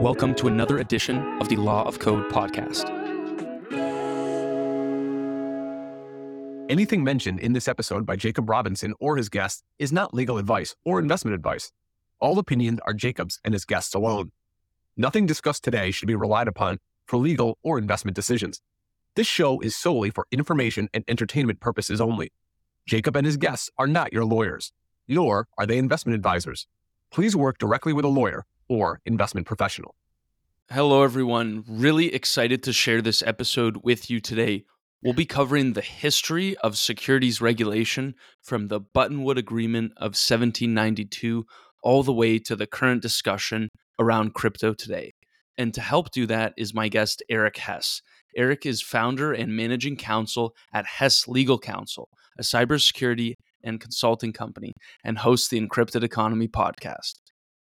Welcome to another edition of the Law of Code podcast. Anything mentioned in this episode by Jacob Robinson or his guests is not legal advice or investment advice. All opinions are Jacob's and his guests alone. Nothing discussed today should be relied upon for legal or investment decisions. This show is solely for information and entertainment purposes only. Jacob and his guests are not your lawyers, nor are they investment advisors. Please work directly with a lawyer or investment professional. Hello, everyone. Really excited to share this episode with you today. We'll be covering the history of securities regulation from the Buttonwood Agreement of 1792 all the way to the current discussion around crypto today. And to help do that is my guest, Eric Hess. Eric is founder and managing counsel at Hess Legal Counsel, a cybersecurity and consulting company, and hosts the Encrypted Economy podcast.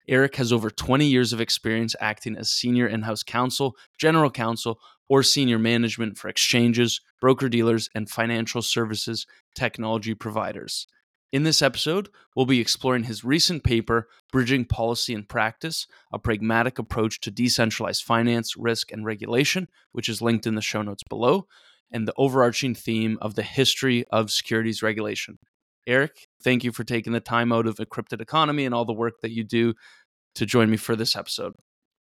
Eric has over 20 years of experience acting as senior in house counsel, general counsel, or senior management for exchanges, broker dealers, and financial services technology providers. In this episode, we'll be exploring his recent paper, Bridging Policy and Practice A Pragmatic Approach to Decentralized Finance, Risk, and Regulation, which is linked in the show notes below, and the overarching theme of the history of securities regulation. Eric, thank you for taking the time out of Encrypted Economy and all the work that you do to join me for this episode.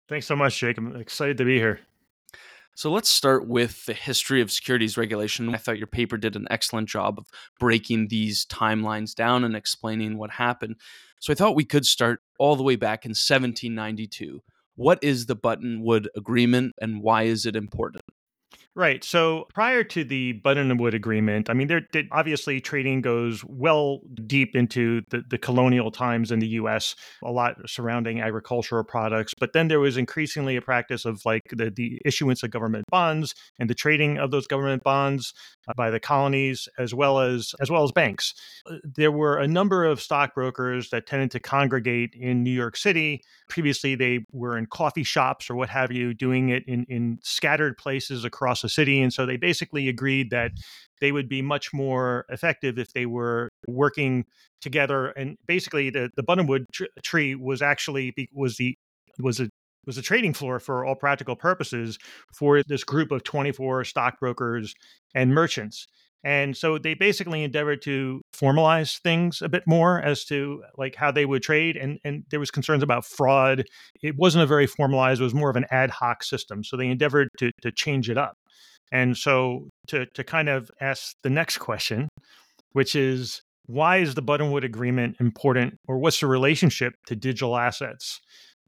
Thanks so much, Jake. I'm excited to be here. So let's start with the history of securities regulation. I thought your paper did an excellent job of breaking these timelines down and explaining what happened. So I thought we could start all the way back in 1792. What is the Buttonwood Agreement and why is it important? Right. So prior to the Buttonwood Agreement, I mean, there did, obviously trading goes well deep into the, the colonial times in the U.S. A lot surrounding agricultural products, but then there was increasingly a practice of like the, the issuance of government bonds and the trading of those government bonds by the colonies as well as as well as banks. Uh, there were a number of stockbrokers that tended to congregate in New York City. Previously, they were in coffee shops or what have you, doing it in in scattered places across the city. And so they basically agreed that they would be much more effective if they were working together. And basically, the the Buttonwood tr- tree was actually was the was a was a trading floor for all practical purposes for this group of 24 stockbrokers and merchants. And so they basically endeavored to formalize things a bit more as to like how they would trade. And, and there was concerns about fraud. It wasn't a very formalized, it was more of an ad hoc system. So they endeavored to, to change it up. And so to, to kind of ask the next question, which is why is the Buttonwood Agreement important or what's the relationship to digital assets?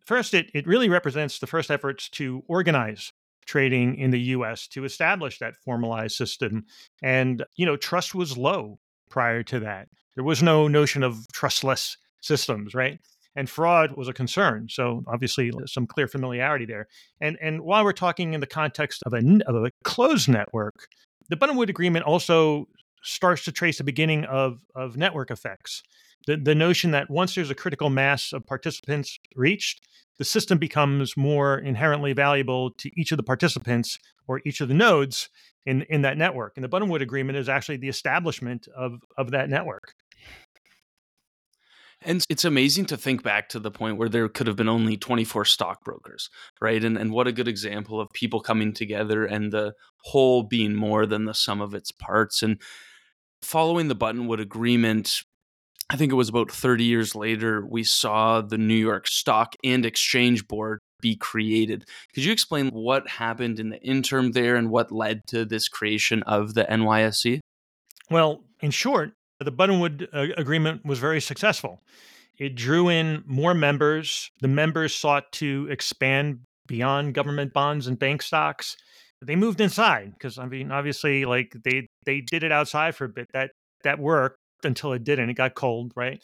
First, it, it really represents the first efforts to organize trading in the US to establish that formalized system. And, you know, trust was low prior to that. There was no notion of trustless systems, right? and fraud was a concern. So obviously, some clear familiarity there. And and while we're talking in the context of a of a closed network, the Buttonwood Agreement also starts to trace the beginning of of network effects. The the notion that once there's a critical mass of participants reached, the system becomes more inherently valuable to each of the participants or each of the nodes in in that network. And the Buttonwood Agreement is actually the establishment of of that network. And it's amazing to think back to the point where there could have been only 24 stockbrokers, right? And and what a good example of people coming together and the whole being more than the sum of its parts. And following the Buttonwood Agreement, I think it was about 30 years later, we saw the New York Stock and Exchange Board be created. Could you explain what happened in the interim there and what led to this creation of the NYSE? Well, in short, the Buttonwood uh, Agreement was very successful. It drew in more members. The members sought to expand beyond government bonds and bank stocks. They moved inside because I mean, obviously, like they they did it outside for a bit. That that worked until it didn't. It got cold, right?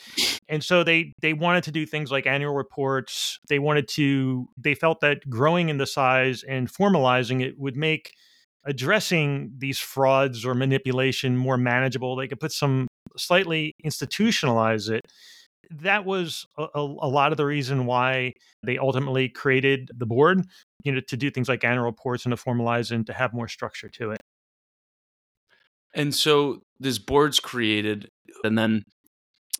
And so they they wanted to do things like annual reports. They wanted to. They felt that growing in the size and formalizing it would make addressing these frauds or manipulation more manageable. They could put some slightly institutionalize it. That was a, a, lot of the reason why they ultimately created the board, you know, to do things like annual reports and to formalize and to have more structure to it. And so this board's created, and then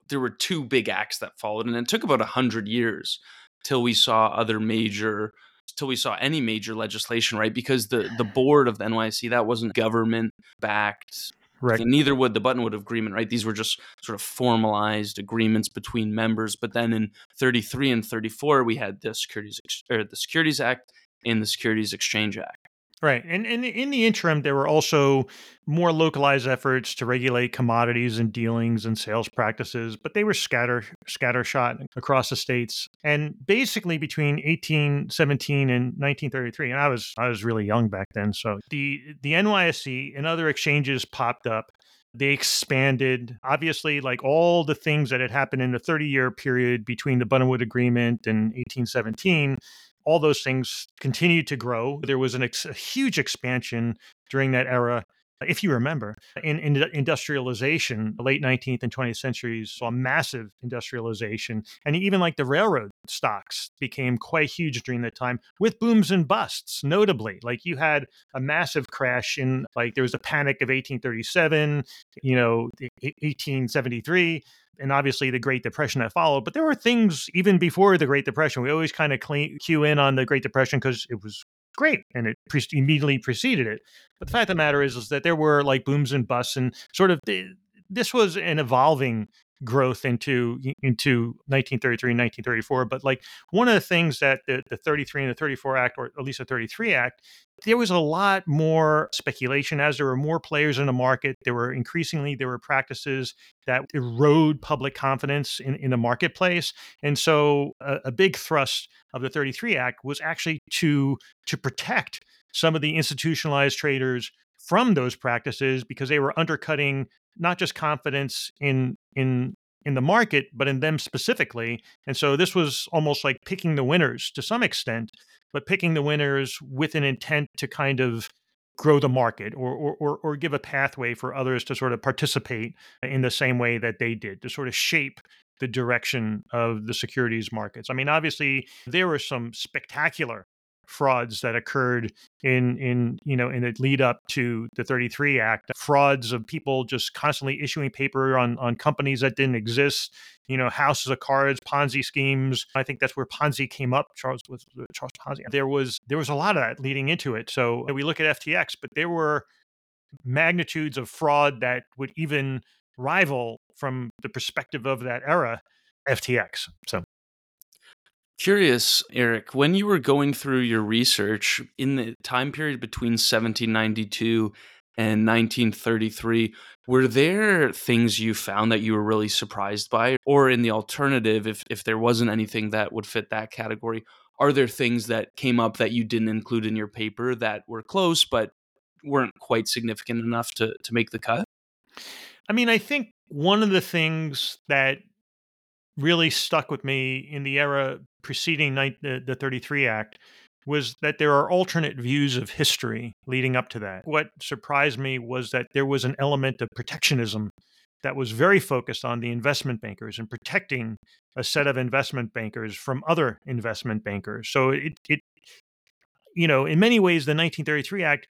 there were two big acts that followed, and it took about a hundred years till we saw other major till we saw any major legislation, right? Because the the board of the NYC that wasn't government backed. Right. And neither would the Buttonwood Agreement, right? These were just sort of formalized agreements between members. But then in 33 and 34, we had the Securities or the Securities Act and the Securities Exchange Act. Right. And, and in the interim, there were also more localized efforts to regulate commodities and dealings and sales practices, but they were scatter scattershot across the states. And basically between 1817 and 1933, and I was I was really young back then, so the the NYSE and other exchanges popped up. They expanded, obviously, like all the things that had happened in the 30 year period between the Buttonwood Agreement and 1817 all those things continued to grow. There was ex- a huge expansion during that era. If you remember, in, in industrialization, the late 19th and 20th centuries saw massive industrialization. And even like the railroad stocks became quite huge during that time with booms and busts, notably. Like you had a massive crash in, like, there was a panic of 1837, you know, 1873 and obviously the Great Depression that followed. But there were things even before the Great Depression. We always kind of cue in on the Great Depression because it was great and it pre- immediately preceded it. But the fact of the matter is, is that there were like booms and busts and sort of the, this was an evolving growth into into 1933 and 1934 but like one of the things that the, the 33 and the 34 act or at least the 33 act there was a lot more speculation. As there were more players in the market there were increasingly there were practices that erode public confidence in, in the marketplace. And so a, a big thrust of the 33 act was actually to to protect some of the institutionalized traders from those practices because they were undercutting not just confidence in in in the market but in them specifically and so this was almost like picking the winners to some extent but picking the winners with an intent to kind of grow the market or, or, or, or give a pathway for others to sort of participate in the same way that they did to sort of shape the direction of the securities markets. I mean, obviously, there were some spectacular frauds that occurred in in you know in the lead up to the 33 act frauds of people just constantly issuing paper on on companies that didn't exist you know houses of cards ponzi schemes. I think that's where ponzi came up charles was charles ponzi? There was there was a lot of that leading into it. So we look at ftx but there were magnitudes of fraud that would even rival from the perspective of that era ftx so Curious, Eric, when you were going through your research in the time period between 1792 and 1933, were there things you found that you were really surprised by? Or in the alternative, if, if there wasn't anything that would fit that category, are there things that came up that you didn't include in your paper that were close but weren't quite significant enough to, to make the cut? I mean, I think one of the things that really stuck with me in the era preceding the, the 33 Act was that there are alternate views of history leading up to that. What surprised me was that there was an element of protectionism that was very focused on the investment bankers and protecting a set of investment bankers from other investment bankers. So it, it you know, in many ways, the 1933 Act,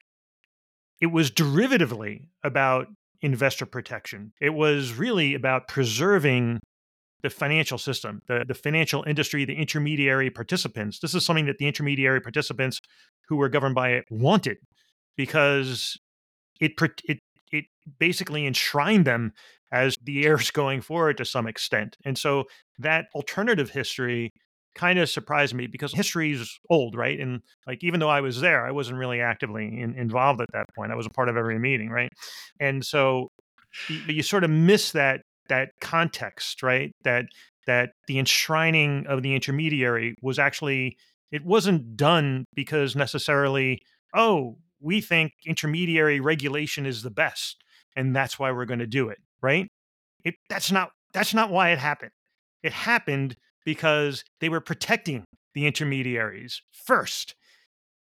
it was derivatively about investor protection. It was really about preserving the financial system, the, the financial industry, the intermediary participants. This is something that the intermediary participants who were governed by it wanted because it, it, it basically enshrined them as the heirs going forward to some extent. And so that alternative history kind of surprised me because history is old, right? And like even though I was there, I wasn't really actively in, involved at that point. I was a part of every meeting, right? And so you, you sort of miss that that context, right? That that the enshrining of the intermediary was actually it wasn't done because necessarily, oh, we think intermediary regulation is the best and that's why we're going to do it, right? It, that's not that's not why it happened. It happened because they were protecting the intermediaries first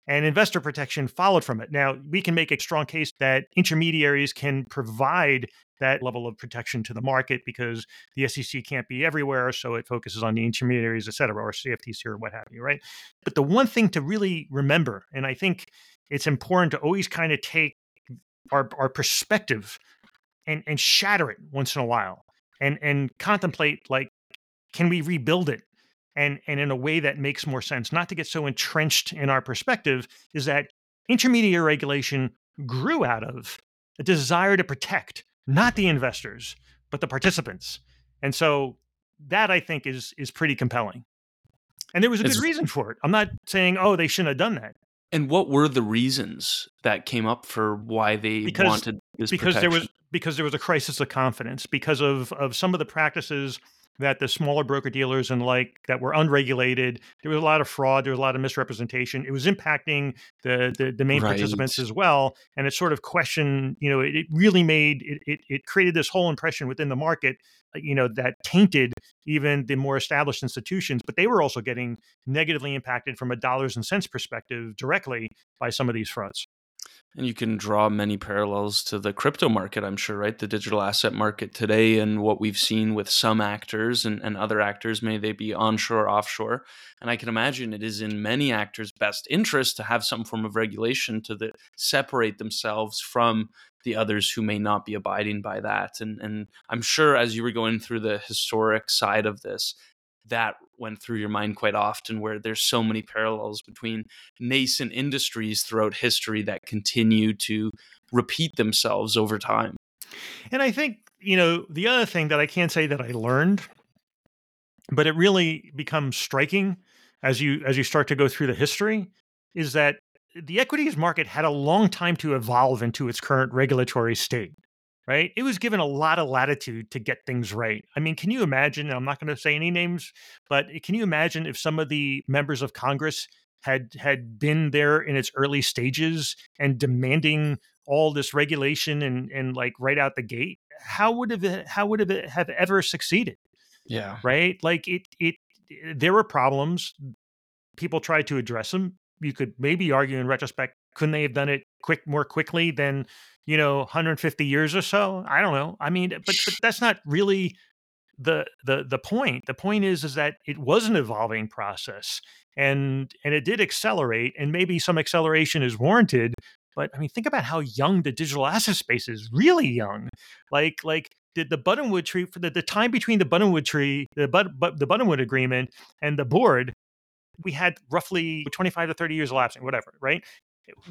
and investor protection followed from it. Now, we can make a strong case that intermediaries can provide that level of protection to the market because the SEC can't be everywhere, so it focuses on the intermediaries, et cetera, or CFTC or what have you, right? But the one thing to really remember, and I think it's important to always kind of take our, our perspective and, and shatter it once in a while and, and contemplate like, can we rebuild it? And and in a way that makes more sense, not to get so entrenched in our perspective, is that intermediary regulation grew out of a desire to protect not the investors but the participants. And so that I think is is pretty compelling. And there was a good reason for it. I'm not saying oh they shouldn't have done that. And what were the reasons that came up for why they because, wanted this because protection? there was because there was a crisis of confidence because of of some of the practices that the smaller broker dealers and like that were unregulated there was a lot of fraud there was a lot of misrepresentation it was impacting the the, the main right. participants as well and it sort of questioned you know it, it really made it, it, it created this whole impression within the market uh, you know that tainted even the more established institutions but they were also getting negatively impacted from a dollars and cents perspective directly by some of these frauds and you can draw many parallels to the crypto market, I'm sure, right? The digital asset market today and what we've seen with some actors and, and other actors, may they be onshore or offshore. And I can imagine it is in many actors' best interest to have some form of regulation to the, separate themselves from the others who may not be abiding by that. And, and I'm sure as you were going through the historic side of this, that went through your mind quite often where there's so many parallels between nascent industries throughout history that continue to repeat themselves over time. And I think, you know, the other thing that I can't say that I learned, but it really becomes striking as you as you start to go through the history is that the equities market had a long time to evolve into its current regulatory state right? It was given a lot of latitude to get things right. I mean, can you imagine? I'm not going to say any names, but eh, can you imagine if some of the members of Congress had had been there in its early stages and demanding all this regulation and and like right out the gate? How would have it, how would it have ever succeeded? Yeah, right. Like it it eh, there were problems. People tried to address them. You could maybe argue in retrospect, couldn't they have done it quick more quickly than you know 150 years or so? I don't know. I mean but, but that's not really the the the point. The point is is that it was an evolving process and and it did accelerate and maybe some acceleration is warranted but i mean think about how young the digital asset space is really young. Like like did the buttonwood tree for the, the time between the buttonwood tree the but, but the buttonwood agreement and the board we had roughly 25 to 30 years elapsing whatever right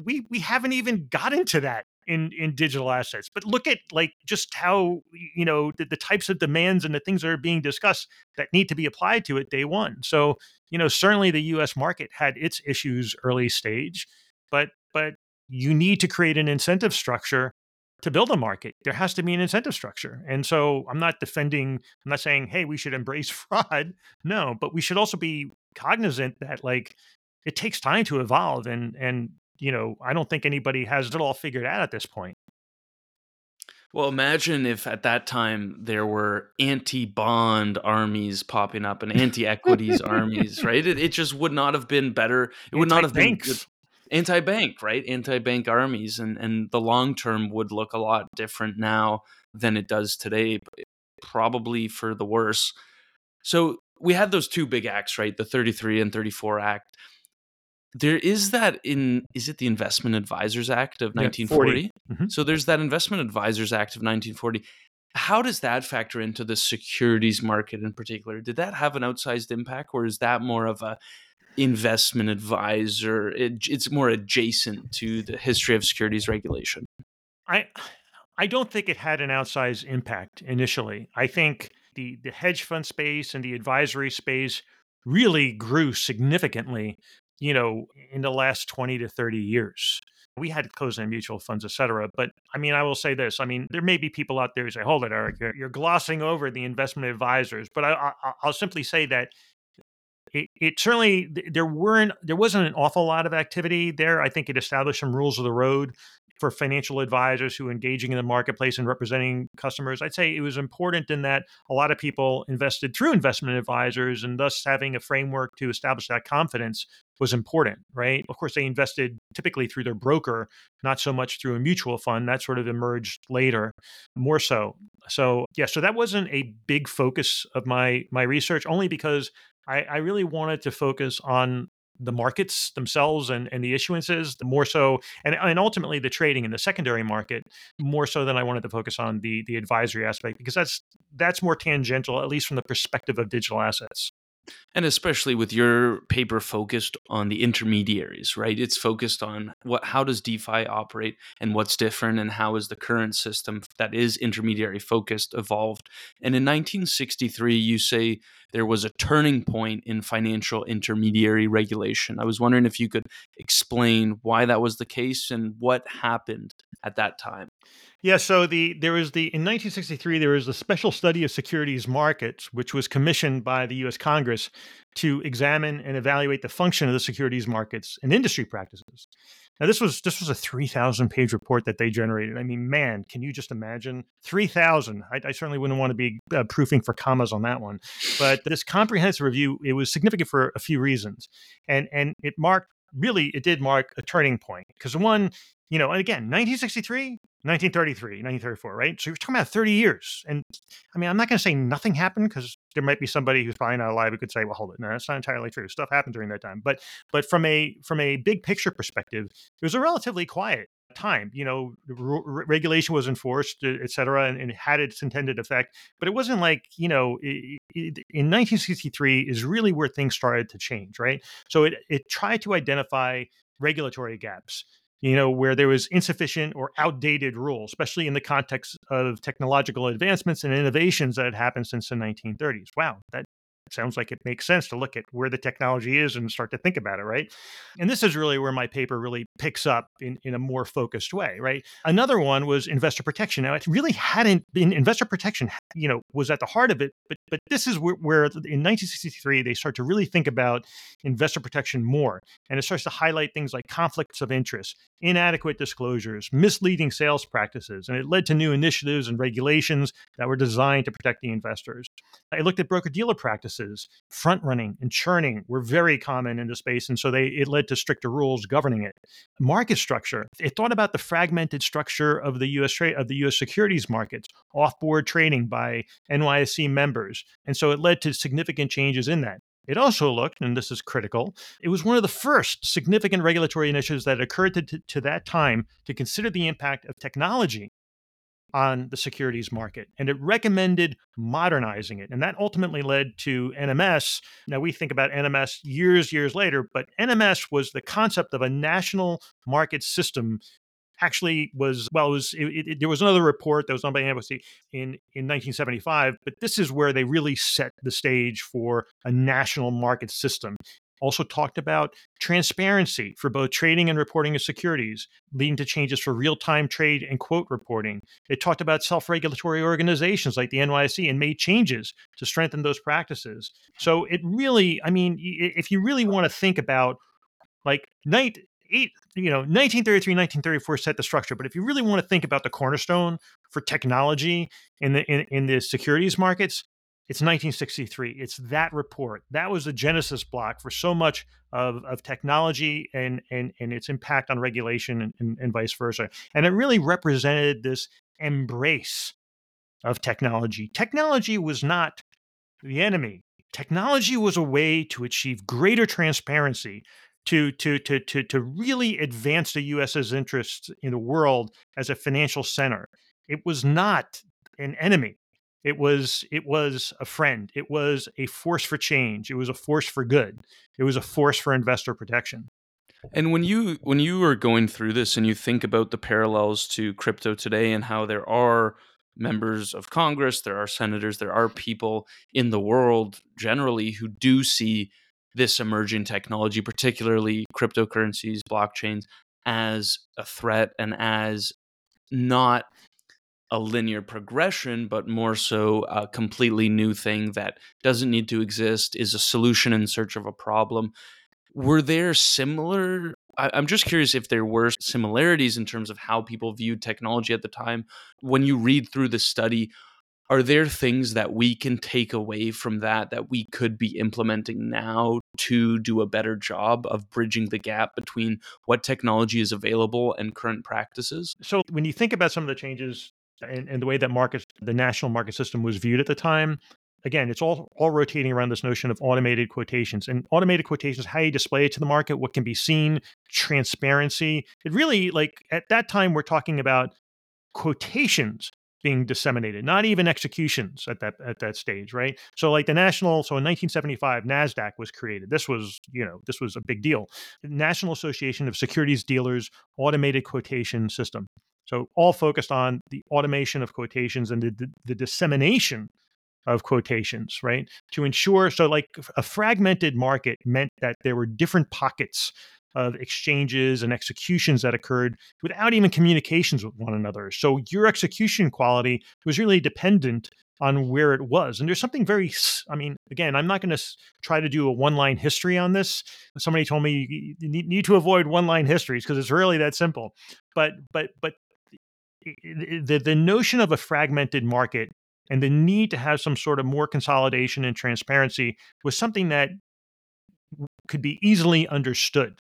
we we haven't even gotten to that in in digital assets but look at like just how you know the, the, types of demands and the things that are being discussed that need to be applied to it day one. So you know certainly the us market had its issues early stage but but you need to create an incentive structure to build a market. There has to be an incentive structure. And so i'm not defending i'm not saying hey we should embrace fraud. No but we should also be cognizant that like it takes time to evolve and and you know, I don't think anybody has it all figured out at this point. Well, imagine if at that time there were anti bond armies popping up and anti equities armies, right? It, it, just would not have been better. It would not have been anti bank, right? Anti bank armies. And, and the long term would look a lot different now than it does today, probably for the worse. So we had those two big acts, right? The 33 and 34 Act there is that in is it the investment advisors act of 1940 yeah, mm-hmm. so there's that investment advisors act of 1940 how does that factor into the securities market in particular? Did that have an outsized impact or is that more of a investment advisor it, it's more adjacent to the history of securities regulation? I i don't think it had an outsized impact initially. I think the the hedge fund space and the advisory space really grew significantly you know, in the last 20 to 30 years. We had closed-end mutual funds, et cetera. But I mean, I will say this. I mean, there may be people out there who say, hold it, Eric, you're, you're glossing over the investment advisors. But I, I, I'll simply say that it, it, certainly there weren't there wasn't an awful lot of activity there. I think it established some rules of the road for financial advisors who engaging in the marketplace and representing customers. I'd say it was important in that a lot of people invested through investment advisors and thus having a framework to establish that confidence was important, right? Of course, they invested typically through their broker, not so much through a mutual fund. That sort of emerged later, more so. So yeah, so that wasn't a big focus of my my research, only because I, I really wanted to focus on the markets themselves and, and the issuances the more so and, and ultimately the trading in the secondary market more so than i wanted to focus on the the advisory aspect because that's that's more tangential at least from the perspective of digital assets And especially with your paper focused on the intermediaries, right? It's focused on what how does DeFi operate and what's different and how is the current system that is intermediary focused evolved. And in 1963 you say there was a turning point in financial intermediary regulation. I was wondering if you could explain why that was the case and what happened at that time. Yeah, so the there was the in 1963 there was a special study of securities markets which was commissioned by the US Congress to examine and evaluate the function of the securities markets and industry practices. Now this was this was a 3000 page report that they generated. I mean, man, can you just imagine 3000? I, I certainly wouldn't want to be uh, proofing for commas on that one. But this comprehensive review it was significant for a few reasons. And and it marked really it did mark a turning point because one you know, and again, 1963, 1933, 1934, right? So you're talking about 30 years. And I mean, I'm not going to say nothing happened because there might be somebody who's probably not alive who could say, well, hold it. No, that's not entirely true. Stuff happened during that time. But but from a from a big picture perspective, it was a relatively quiet time. You know, re- regulation was enforced, et cetera, and, and, had its intended effect. But it wasn't like, you know, it, it, in 1963 is really where things started to change, right? So it, it tried to identify regulatory gaps you know, where there was insufficient or outdated rules, especially in the context of technological advancements and innovations that had happened since the 1930s. Wow, that sounds like it makes sense to look at where the technology is and start to think about it, right? And this is really where my paper really picks up in, in a more focused way, right? Another one was investor protection. Now, it really hadn't been investor protection, you know, was at the heart of it, but but this is where, where in 1963 they start to really think about investor protection more, and it starts to highlight things like conflicts of interest, inadequate disclosures, misleading sales practices, and it led to new initiatives and regulations that were designed to protect the investors. I looked at broker dealer practices front running and churning were very common in the space. And so they it led to stricter rules governing it. Market structure. It thought about the fragmented structure of the US trade of the US securities markets, off-board trading by NYSE members. And so it led to significant changes in that. It also looked, and this is critical, it was one of the first significant regulatory initiatives that occurred to, to, that time to consider the impact of technology on the securities market. And it recommended modernizing it. And that ultimately led to NMS. Now, we think about NMS years, years later, but NMS was the concept of a national market system actually was well it was it, it, there was another report that was done by Amnesty in in 1975 but this is where they really set the stage for a national market system also talked about transparency for both trading and reporting of securities, leading to changes for real time trade and quote reporting. It talked about self regulatory organizations like the NYSE and made changes to strengthen those practices. So it really, I mean, if you really want to think about like night, eight, you know, 1933, 1934 set the structure. But if you really want to think about the cornerstone for technology in the in, in the securities markets, it's 1963. It's that report. That was the genesis block for so much of, of technology and, and, and its impact on regulation and, and, and vice versa. And it really represented this embrace of technology. Technology was not the enemy. Technology was a way to achieve greater transparency, to, to, to, to, to really advance the US's interests in the world as a financial center. It was not an enemy. It was it was a friend. It was a force for change. It was a force for good. It was a force for investor protection. And when you when you are going through this and you think about the parallels to crypto today and how there are members of Congress, there are senators, there are people in the world generally who do see this emerging technology, particularly cryptocurrencies, blockchains, as a threat and as not a linear progression, but more so a completely new thing that doesn't need to exist, is a solution in search of a problem. Were there similar? I'm just curious if there were similarities in terms of how people viewed technology at the time. When you read through the study, are there things that we can take away from that that we could be implementing now to do a better job of bridging the gap between what technology is available and current practices? So, when you think about some of the changes and, and the way that market, the national market system was viewed at the time, again, it's all all rotating around this notion of automated quotations and automated quotations. How you display it to the market, what can be seen, transparency. It really like at that time we're talking about quotations being disseminated, not even executions at that at that stage, right? So like the national, so in 1975, Nasdaq was created. This was you know this was a big deal. National Association of Securities Dealers Automated Quotation System. So all focused on the automation of quotations and the, the, dissemination of quotations, right? To ensure, so like a fragmented market meant that there were different pockets of exchanges and executions that occurred without even communications with one another. So your execution quality was really dependent on where it was. And there's something very, I mean, again, I'm not going to try to do a one line history on this. Somebody told me you need to avoid one line histories because it's really that simple. But, but, but the, the notion of a fragmented market and the need to have some sort of more consolidation and transparency was something that could be easily understood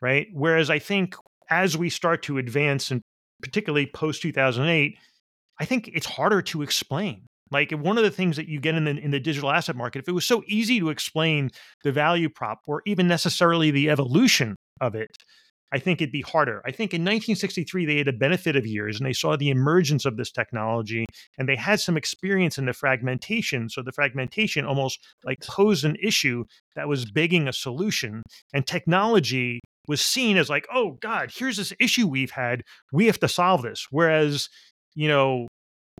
right? Whereas I think as we start to advance, and particularly post 2008, I think it's harder to explain. Like one of the things that you get in the in the digital asset market, if it was so easy to explain the value prop or even necessarily the evolution of it, I think it'd be harder. I think in 1963 they had a benefit of years and they saw the emergence of this technology and they had some experience in the fragmentation. So the fragmentation almost like posed an issue that was begging a solution. And technology was seen as like, oh God, here's this issue we've had. We have to solve this. Whereas, you know,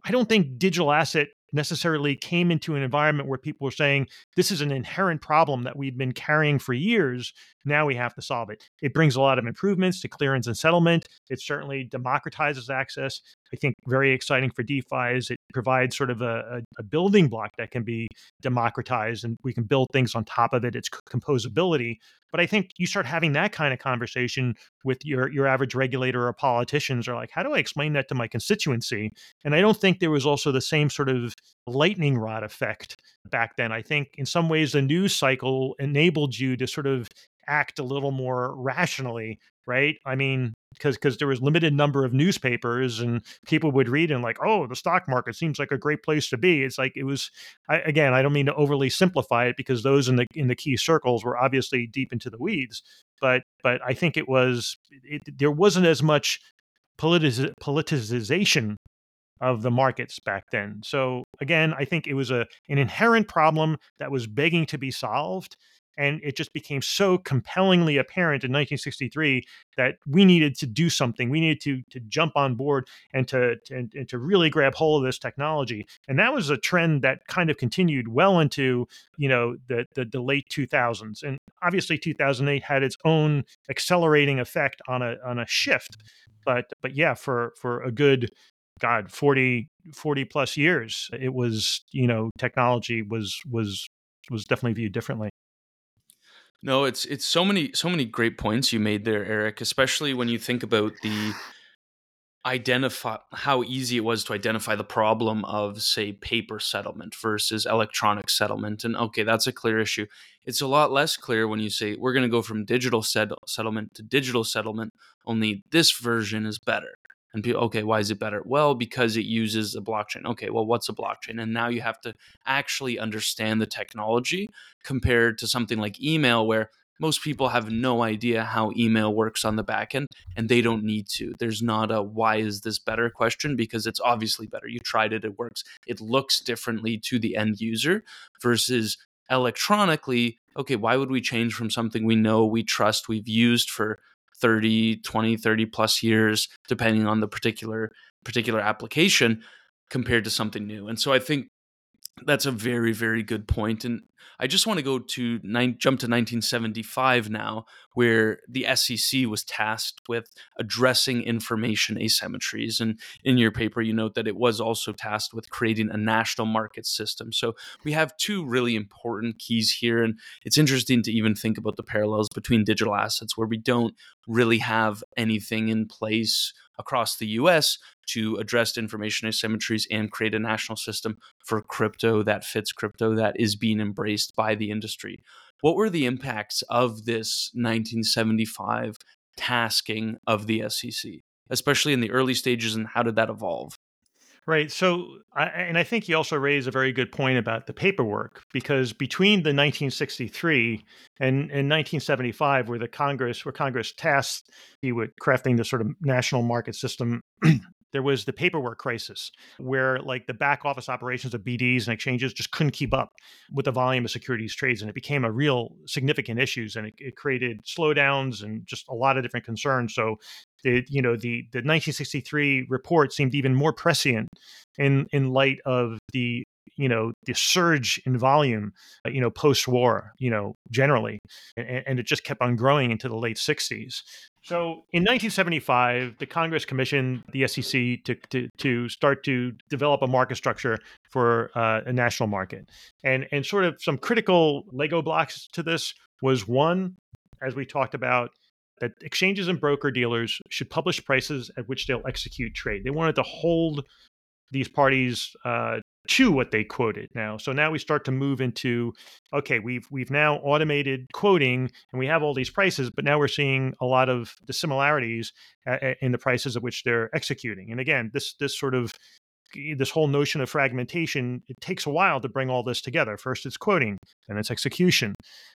I don't think digital asset necessarily came into an environment where people were saying this is an inherent problem that we've been carrying for years now we have to solve it. It brings a lot of improvements to clearance and settlement. It certainly democratizes access. I think very exciting for defi is it provides sort of a, a, building block that can be democratized and we can build things on top of it. It's composability. But i think you start having that kind of conversation with your your average regulator or politicians are like how do i explain that to my constituency? And i don't think there was also the same sort of lightning rod effect back then. I think in some ways the news cycle enabled you to sort of act a little more rationally, right? I mean, because because there was limited number of newspapers and people would read and like, oh, the stock market seems like a great place to be. It's like it was. I, again, I don't mean to overly simplify it because those in the in the key circles were obviously deep into the weeds, but but I think it was it, there wasn't as much politiz- politicization of the markets back then. So again, I think it was a an inherent problem that was begging to be solved and it just became so compellingly apparent in 1963 that we needed to do something. We needed to to jump on board and to, to and, and to really grab hold of this technology. And that was a trend that kind of continued well into you know the, the the, late 2000s and obviously 2008 had its own accelerating effect on a on a shift. But but yeah for for a good god 40 40 plus years it was you know technology was was was definitely viewed differently no it's it's so many so many great points you made there eric especially when you think about the identify how easy it was to identify the problem of say paper settlement versus electronic settlement and okay that's a clear issue. It's a lot less clear when you say we're going to go from digital settlement to digital settlement only this version is better and people okay why is it better? Well because it uses a blockchain. Okay well what's a blockchain? And now you have to actually understand the technology compared to something like email where most people have no idea how email works on the back end and they don't need to. There's not a why is this better? question because it's obviously better. You tried it it works. It looks differently to the end user versus electronically okay why would we change from something we know we trust we've used for 30 20 30 plus years depending on the particular particular application compared to something new. And so i think that's a very very good point and i just want to go to nine, jump to 1975 now where the sec was tasked with addressing information asymmetries. And in your paper you note that it was also tasked with creating a national market system. So we have two really important keys here and it's interesting to even think about the parallels between digital assets where we don't really have anything in place across the US to address information asymmetries and create a national system for crypto that fits crypto that is being embraced by the industry. What were the impacts of this 1975 tasking of the SEC, especially in the early stages, and how did that evolve? Right. So, and I think you also raise a very good point about the paperwork because between the 1963 and, and 1975, where the Congress, where Congress tasked you with crafting the sort of national market system there was the paperwork crisis where like the back office operations of BDs and exchanges just couldn't keep up with the volume of securities trades. And it became a real significant issues and it, it created slowdowns and just a lot of different concerns. So the, you know, the, the 1963 report seemed even more prescient in, in light of the you know the surge in volume uh, you know post-war you know generally and, and, it just kept on growing into the late 60s so in 1975 the congress commissioned the sec to, to, to start to develop a market structure for uh, a national market and and sort of some critical lego blocks to this was one as we talked about that exchanges and broker dealers should publish prices at which they'll execute trade. They wanted to hold these parties uh, to what they quoted now. So now we start to move into okay, we've we've now automated quoting and we have all these prices, but now we're seeing a lot of the similarities uh, in the prices at which they're executing. And again, this this sort of this whole notion of fragmentation, it takes a while to bring all this together. First, it's quoting, then it's execution.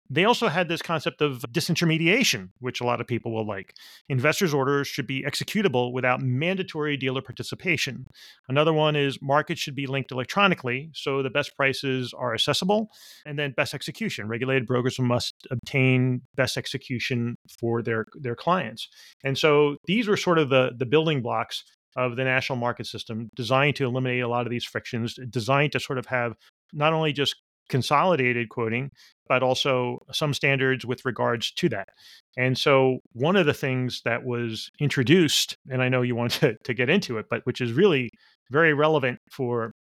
They also had this concept of disintermediation, which a lot of people will like. Investors' orders should be executable without mandatory dealer participation. Another one is markets should be linked electronically, so the best prices are accessible. And then best execution. Regulated brokers must obtain best execution for their, their clients. And so these were sort of the, the building blocks of the national market system designed to eliminate a lot of these frictions, designed to sort of have not only just consolidated quoting, but also some standards with regards to that. And so, one of the things that was introduced, and I know you want to, to get into it, but which is really very relevant for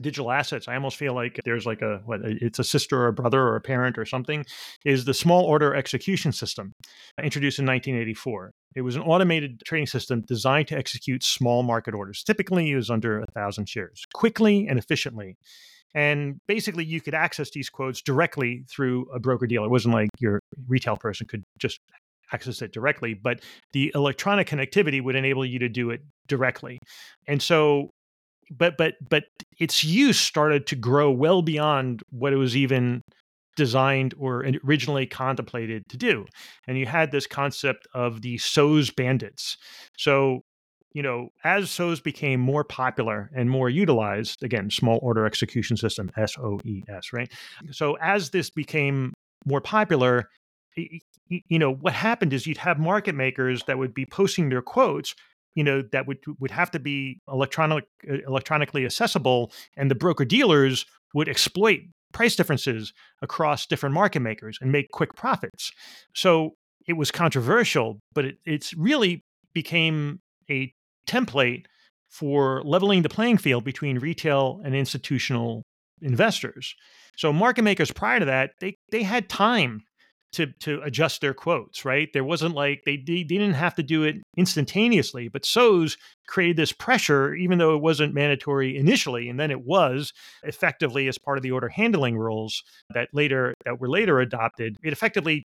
digital assets i almost feel like there's like a what it's a sister or a brother or a parent or something is the small order execution system introduced in 1984 it was an automated trading system designed to execute small market orders typically was under a thousand shares quickly and efficiently and basically, you could access these quotes directly through a broker dealer. It wasn't like your retail person could just access it directly, but the electronic connectivity would enable you to do it directly. And so, but but but its use started to grow well beyond what it was even designed or originally contemplated to do. And you had this concept of the SOES bandits. So you know, as SOES became more popular and more utilized, again, small order execution system, S O E S, right? So as this became more popular, you know, what happened is you'd have market makers that would be posting their quotes you know that would would have to be electronic electronically accessible and the broker dealers would exploit price differences across different market makers and make quick profits so it was controversial but it it's really became a template for leveling the playing field between retail and institutional investors. So market makers prior to that, they they had time to to adjust their quotes, right? There wasn't like they, they didn't have to do it instantaneously, but SOES created this pressure, even though it wasn't mandatory initially, and then it was effectively as part of the order handling rules that later that were later adopted. It effectively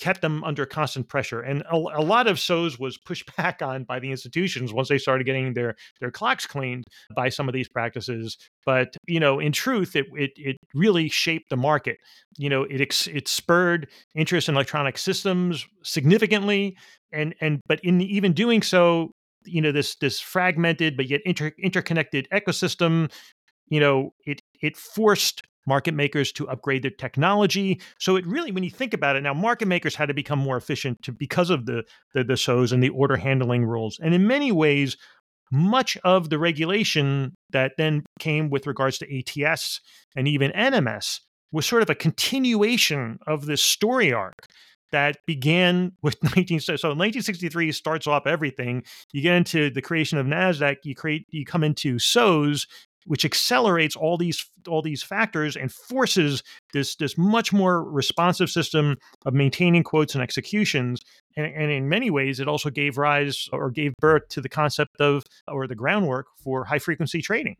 kept them under constant pressure. And a, a, lot of SOES was pushed back on by the institutions once they started getting their their clocks cleaned by some of these practices. But you know, in truth, it it, it really shaped the market. You know, it it spurred interest in electronic systems significantly, and and but in even doing so, you know, this this fragmented but yet inter, interconnected ecosystem, you know, it it forced market makers to upgrade their technology. So it really, when you think about it, now market makers had to become more efficient to, because of the, the the SOES and the order handling rules. And in many ways, much of the regulation that then came with regards to ATS and even NMS was sort of a continuation of this story arc that began with 19 so 1963 starts off everything you get into the creation of nasdaq you create you come into SOES which accelerates all these all these factors and forces this this much more responsive system of maintaining quotes and executions. And, and, in many ways it also gave rise or gave birth to the concept of or the groundwork for high frequency trading.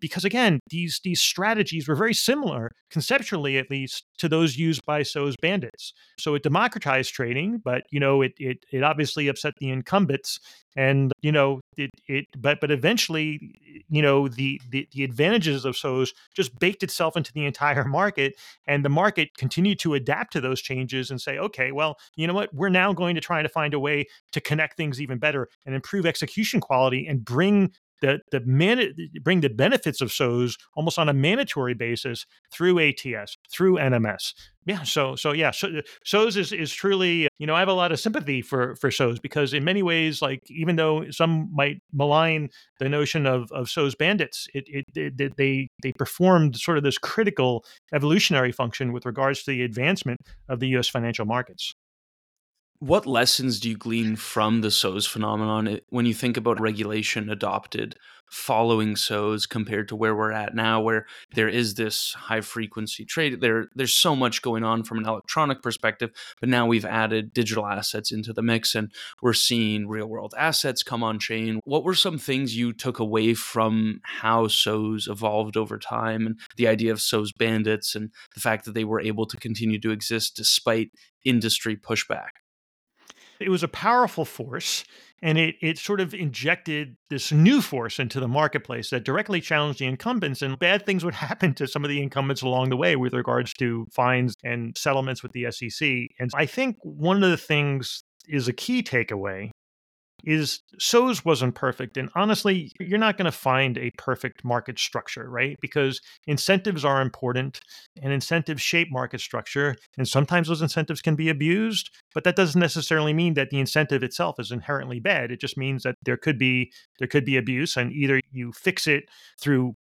Because again these these strategies were very similar conceptually at least to those used by SOES bandits. So it democratized trading but you know it it, it obviously upset the incumbents and you know it, it but but eventually you know the, the the advantages of SOES just baked itself into the entire market and the market continued to adapt to those changes and say okay well you know what? We're now going to try to find a way to connect things even better and improve execution quality and bring the the man bring the benefits of SOES almost on a mandatory basis through ATS, through NMS. Yeah, so so yeah, so, SOES is is truly you know I have a lot of sympathy for for SOES because in many ways, like even though some might malign the notion of of SOES bandits, it, it, it they they performed sort of this critical evolutionary function with regards to the advancement of the U.S. financial markets. What lessons do you glean from the SOES phenomenon eh, when you think about regulation adopted following SOES compared to where we're at now, where there is this high frequency trade? There, there's so much going on from an electronic perspective, but now we've added digital assets into the mix and we're seeing real world assets come on chain. What were some things you took away from how SOES evolved over time and the idea of SOES bandits and the fact that they were able to continue to exist despite industry pushback? It was a powerful force, and it it sort of injected this new force into the marketplace that directly challenged the incumbents, and bad things would happen to some of the incumbents along the way with regards to fines and settlements with the SEC. And I think one of the things is a key takeaway is SOES wasn't perfect. And honestly, you're not going to find a perfect market structure, right? Because incentives are important and incentives shape market structure. And sometimes those incentives can be abused, but that doesn't necessarily mean that the incentive itself is inherently bad. It just means that there could be there could be abuse and either you fix it through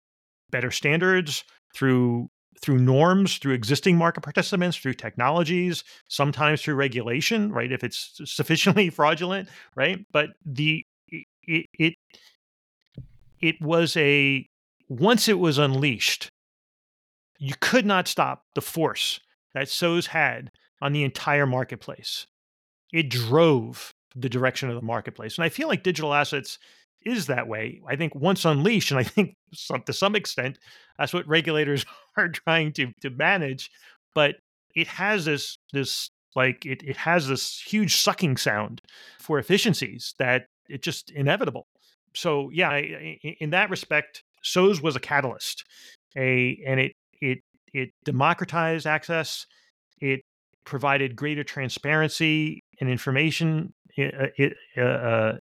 better standards, through through norms, through existing market participants, through technologies, sometimes through regulation, right? If it's sufficiently fraudulent, right? But the it it it was a once it was unleashed, you could not stop the force that SOES had on the entire marketplace. It drove the direction of the marketplace. And I feel like digital assets is that way. I think once unleashed, and I think some, to some extent, that's what regulators are trying to to manage. But it has this this like it it has this huge sucking sound for efficiencies that it's just inevitable. So yeah, I, in that respect, SOES was a catalyst, a and it it it democratized access. It provided greater transparency and information. It uh,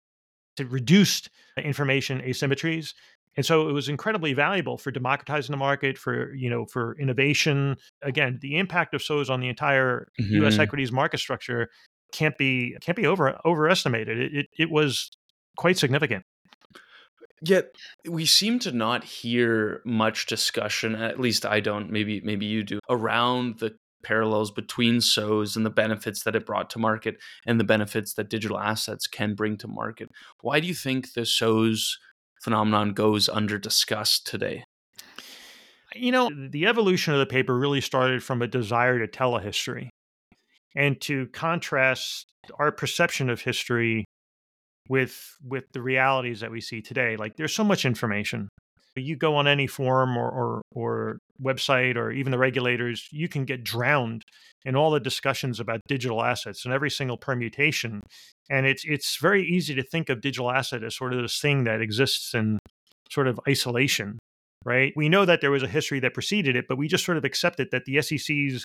it reduced information asymmetries. And so it was incredibly valuable for democratizing the market for you know for innovation. Again the impact of SOES on the entire mm-hmm. us equities market structure can't be can't be over overestimated. It, it, it was quite significant. Yet we seem to not hear much discussion, at least I don't, maybe maybe you do, around the parallels between SOES and the benefits that it brought to market and the benefits that digital assets can bring to market. Why do you think the SOES phenomenon goes under discussed today? You know, the evolution of the paper really started from a desire to tell a history and to contrast our perception of history with with the realities that we see today. Like there's so much information you go on any forum or, or, or website or even the regulators, you can get drowned in all the discussions about digital assets and every single permutation. And it's it's very easy to think of digital asset as sort of this thing that exists in sort of isolation, right? We know that there was a history that preceded it, but we just sort of accepted that the SEC's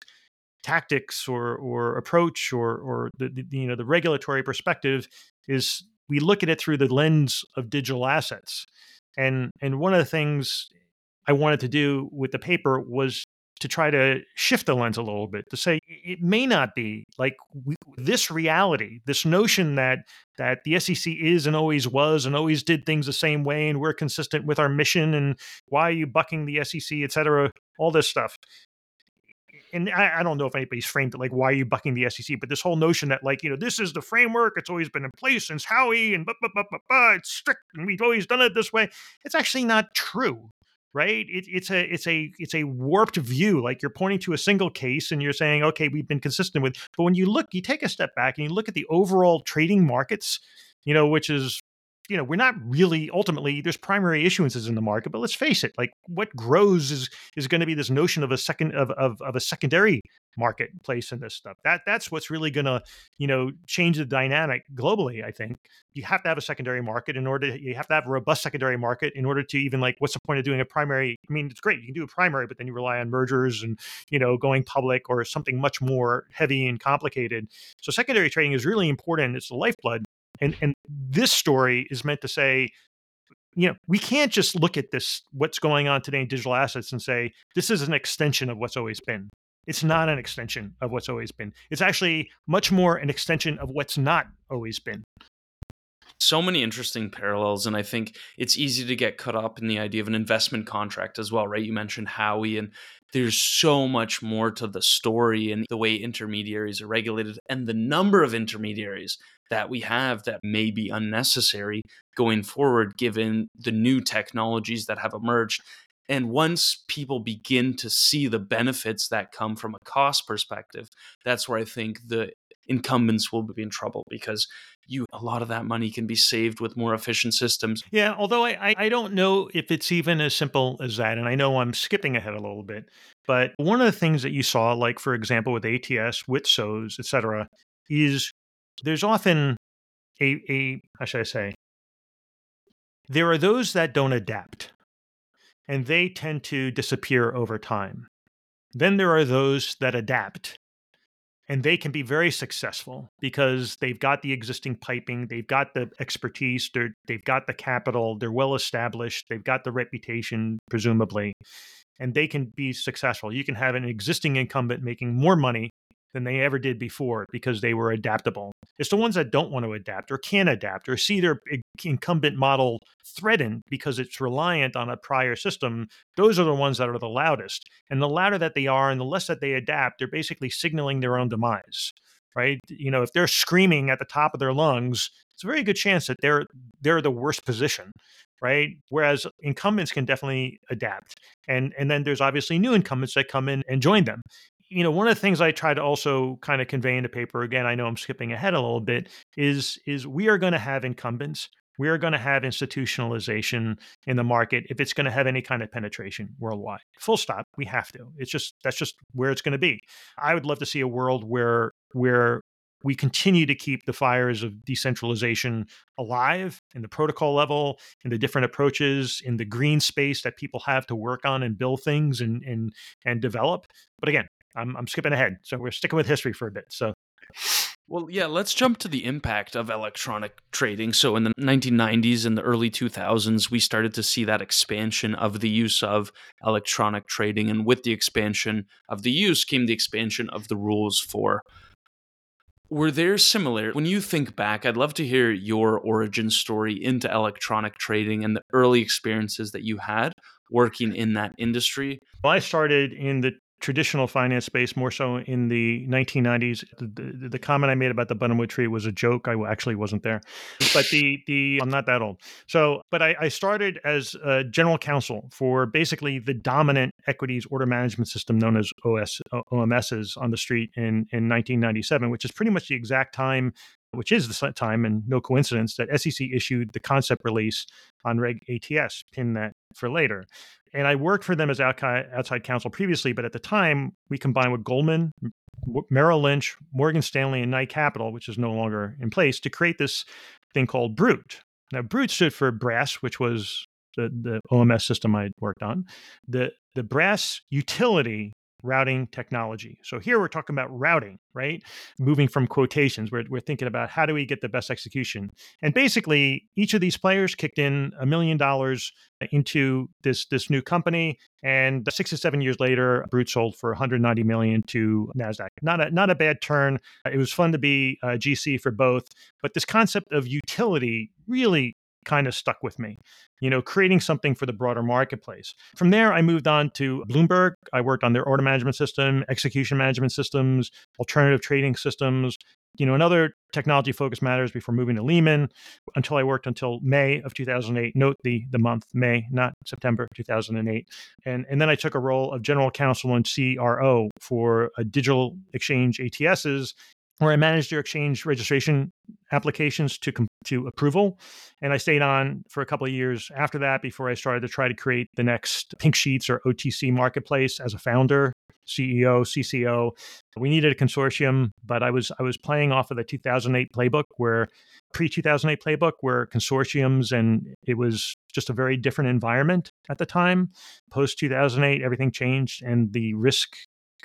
tactics or or approach or or the, the you know the regulatory perspective is we look at it through the lens of digital assets and and one of the things I wanted to do with the paper was to try to shift the lens a little bit to say it may not be like we, this reality this notion that that the SEC is and always was and always did things the same way and we're consistent with our mission and why are you bucking the SEC et cetera all this stuff and I, I, don't know if anybody's framed it like why are you bucking the SEC, but this whole notion that like you know this is the framework, it's always been in place since Howey, and blah, blah, blah, blah, blah, it's strict, and we've always done it this way. It's actually not true, right? It, it's a it's a it's a warped view. Like you're pointing to a single case and you're saying, okay, we've been consistent with. But when you look, you take a step back and you look at the overall trading markets, you know, which is you know, we're not really ultimately there's primary issuances in the market, but let's face it, like what grows is is going to be this notion of a second of, of of a secondary marketplace in this stuff. That that's what's really going to, you know, change the dynamic globally, I think. You have to have a secondary market in order to, you have to have a robust secondary market in order to even like what's the point of doing a primary? I mean, it's great. You can do a primary, but then you rely on mergers and, you know, going public or something much more heavy and complicated. So secondary trading is really important. It's the lifeblood and and this story is meant to say you know we can't just look at this what's going on today in digital assets and say this is an extension of what's always been. It's not an extension of what's always been. It's actually much more an extension of what's not always been. So many interesting parallels and i think it's easy to get caught up in the idea of an investment contract as well right? You mentioned Howey and there's so much more to the story and the way intermediaries are regulated and the number of intermediaries that we have that may be unnecessary going forward given the new technologies that have emerged and once people begin to see the benefits that come from a cost perspective that's where i think the incumbents will be in trouble because you a lot of that money can be saved with more efficient systems. Yeah, although I, I don't know if it's even as simple as that, and I know I'm skipping ahead a little bit, but one of the things that you saw, like for example with ATS, with SOES, et cetera, is there's often a a how should I say there are those that don't adapt and they tend to disappear over time. Then there are those that adapt and they can be very successful because they've got the existing piping, they've got the expertise, they've got the capital, they're well established, they've got the reputation, presumably, and they can be successful. You can have an existing incumbent making more money than they ever did before because they were adaptable. It's the ones that don't want to adapt or can't adapt or see their incumbent model threatened because it's reliant on a prior system. Those are the ones that are the loudest. And the louder that they are and the less that they adapt, they're basically signaling their own demise. Right? You know, if they're screaming at the top of their lungs, it's a very good chance that they're they're the worst position right whereas incumbents can definitely adapt and and then there's obviously new incumbents that come in and join them you know one of the things i try to also kind of convey in the paper again i know i'm skipping ahead a little bit is is we are going to have incumbents. We are going to have institutionalization in the market if it's going to have any kind of penetration worldwide. Full stop we have to. It's just that's just where it's going to be. I would love to see a world where where we continue to keep the fires of decentralization alive in the protocol level, in the different approaches, in the green space that people have to work on and build things and and and develop. But again, I'm, I'm skipping ahead. So we're sticking with history for a bit. So. Well, yeah, let's jump to the impact of electronic trading. So, in the 1990s and the early 2000s, we started to see that expansion of the use of electronic trading. And with the expansion of the use came the expansion of the rules for. Were there similar? When you think back, I'd love to hear your origin story into electronic trading and the early experiences that you had working in that industry. Well, I started in the traditional finance space more so in the 1990s. The, the, the, comment I made about the buttonwood tree was a joke. I actually wasn't there, but the the I'm not that old. So, but I, I started as a general counsel for basically the dominant equities order management system known as OS OMSs on the street in in 1997, which is pretty much the exact time which is the time and no coincidence that SEC issued the concept release on Reg ATS, pin that for later and I worked for them as outside counsel previously, but at the time we combined with Goldman, Merrill Lynch, Morgan Stanley, and Knight Capital, which is no longer in place, to create this thing called BRUT. Now, BRUT stood for Brass, which was the, the OMS system I worked on. The the Brass utility routing technology. So here we're talking about routing, right? Moving from quotations, we're, we're thinking about how do we get the best execution. And basically, each of these players kicked in a million dollars into this this new company, and six to seven years later, BRUT sold for 190 million to Nasdaq. Not a not a bad turn. It was fun to be uh, a GC for both, but this concept of utility really kind of stuck with me, you know, creating something for the broader marketplace. From there, I moved on to Bloomberg. I worked on their order management system, execution management systems, alternative trading systems, you know, another technology focus matters before moving to Lehman until I worked until May of 2008. Note the the month May, not September 2008. And and then I took a role of general counsel and CRO for a digital exchange ATSs where I managed their exchange registration applications to to approval, and I stayed on for a couple of years after that before I started to try to create the next Pink Sheets or OTC marketplace as a founder, CEO, CCO. We needed a consortium, but I was I was playing off of the 2008 playbook where pre 2008 playbook where consortiums and it was just a very different environment at the time. Post 2008, everything changed and the risk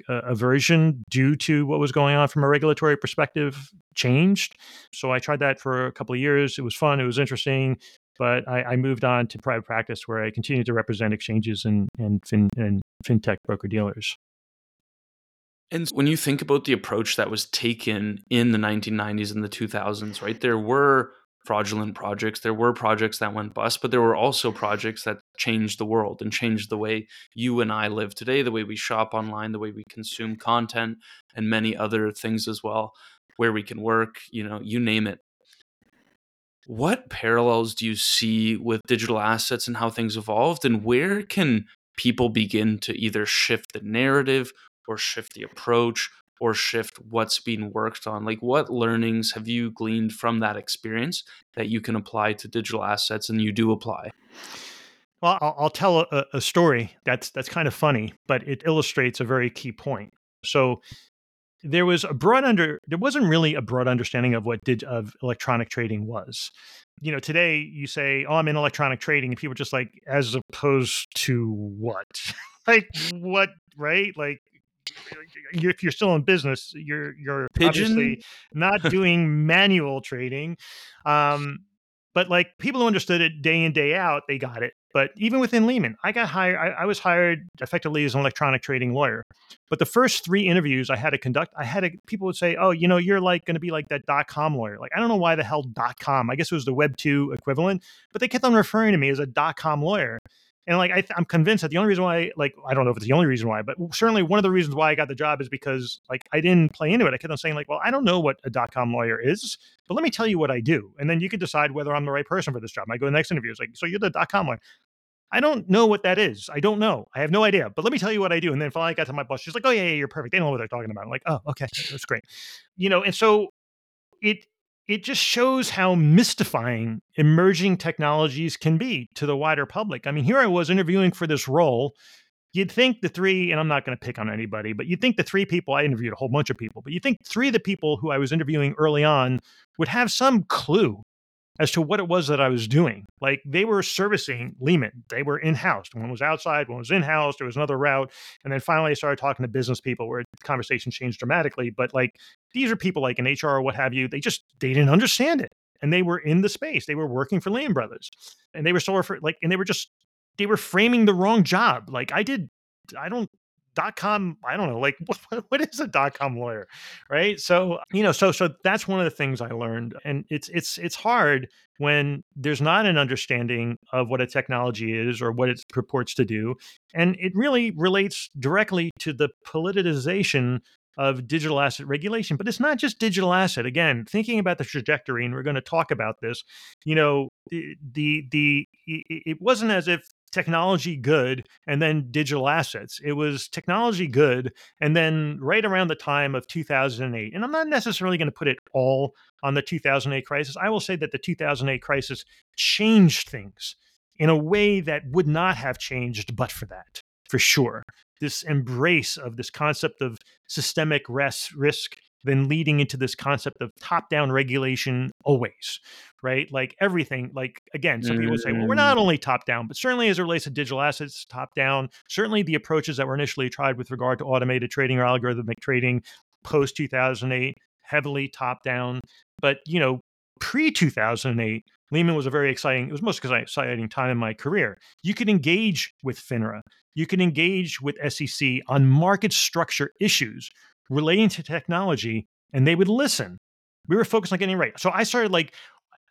uh, aversion due to what was going on from a regulatory perspective changed. So I tried that for a couple of years. It was fun. It was interesting. But I, I moved on to private practice where I continued to represent exchanges and, and, fin, and fintech broker dealers. And when you think about the approach that was taken in the 1990s and the 2000s, right, there were fraudulent projects. There were projects that went bust, but there were also projects that changed the world and changed the way you and I live today, the way we shop online, the way we consume content, and many other things as well, where we can work, you know, you name it. What parallels do you see with digital assets and how things evolved, and where can people begin to either shift the narrative or shift the approach or shift what's being worked on? Like, what learnings have you gleaned from that experience that you can apply to digital assets and you do apply? Well, I'll, I'll tell a, a, story that's that's kind of funny, but it illustrates a very key point. So there was a broad under there wasn't really a broad understanding of what did of electronic trading was. You know, today you say, "Oh, I'm in electronic trading," and people are just like, as opposed to what? like what? Right? Like if you're still in business, you're you're Pigeon? obviously not doing manual trading. Um, but like people who understood it day in day out, they got it. But even within Lehman, I got hired. I, I was hired effectively as an electronic trading lawyer. But the first three interviews I had to conduct, I had to, people would say, "Oh, you know, you're like going to be like that dot com lawyer." Like I don't know why the hell dot com. I guess it was the Web two equivalent, but they kept on referring to me as a dot com lawyer. And like I am convinced that the only reason why, like I don't know if it's the only reason why, but certainly one of the reasons why I got the job is because like I didn't play into it. I kept on saying like, well, I don't know what a dot com lawyer is, but let me tell you what I do, and then you can decide whether I'm the right person for this job. I go to the next interview. It's like, so you're the dot com lawyer. I don't know what that is. I don't know. I have no idea. But let me tell you what I do. And then finally I got to my boss. She's like, oh, yeah, yeah, you're perfect. They know what they're talking about. I'm like, oh, okay. That's great. You know, and so it it just shows how mystifying emerging technologies can be to the wider public. I mean, here I was interviewing for this role. You'd think the three, and I'm not going to pick on anybody, but you'd think the three people, I interviewed a whole bunch of people, but you think three of the people who I was interviewing early on would have some clue as to what it was that I was doing. Like they were servicing Lehman. They were in house. One was outside, one was in house. There was another route. And then finally I started talking to business people where the conversation changed dramatically. But like these are people like in HR or what have you, they just they didn't understand it. And they were in the space. They were working for Lehman Brothers. And they were so for like and they were just they were framing the wrong job. Like I did I don't dot com i don't know like what, what is a dot com lawyer right so you know so so that's one of the things i learned and it's it's it's hard when there's not an understanding of what a technology is or what it purports to do and it really relates directly to the politicization of digital asset regulation but it's not just digital asset again thinking about the trajectory and we're going to talk about this you know the the, the it wasn't as if technology good and then digital assets. It was technology good and then right around the time of 2008. And I'm not necessarily going to put it all on the 2008 crisis. I will say that the 2008 crisis changed things in a way that would not have changed but for that, for sure. This embrace of this concept of systemic risk then leading into this concept of top down regulation always, right? Like everything, like again, some people say, well, we're not mm. only top down, but certainly as it relates to digital assets, top down. Certainly the approaches that were initially tried with regard to automated trading or algorithmic trading post 2008, heavily top down. But, you know, pre 2008, Lehman was a very exciting, it was most exciting time in my career. You could engage with FINRA, you could engage with SEC on market structure issues relating to technology and they would listen. We were focused on getting right. So I started like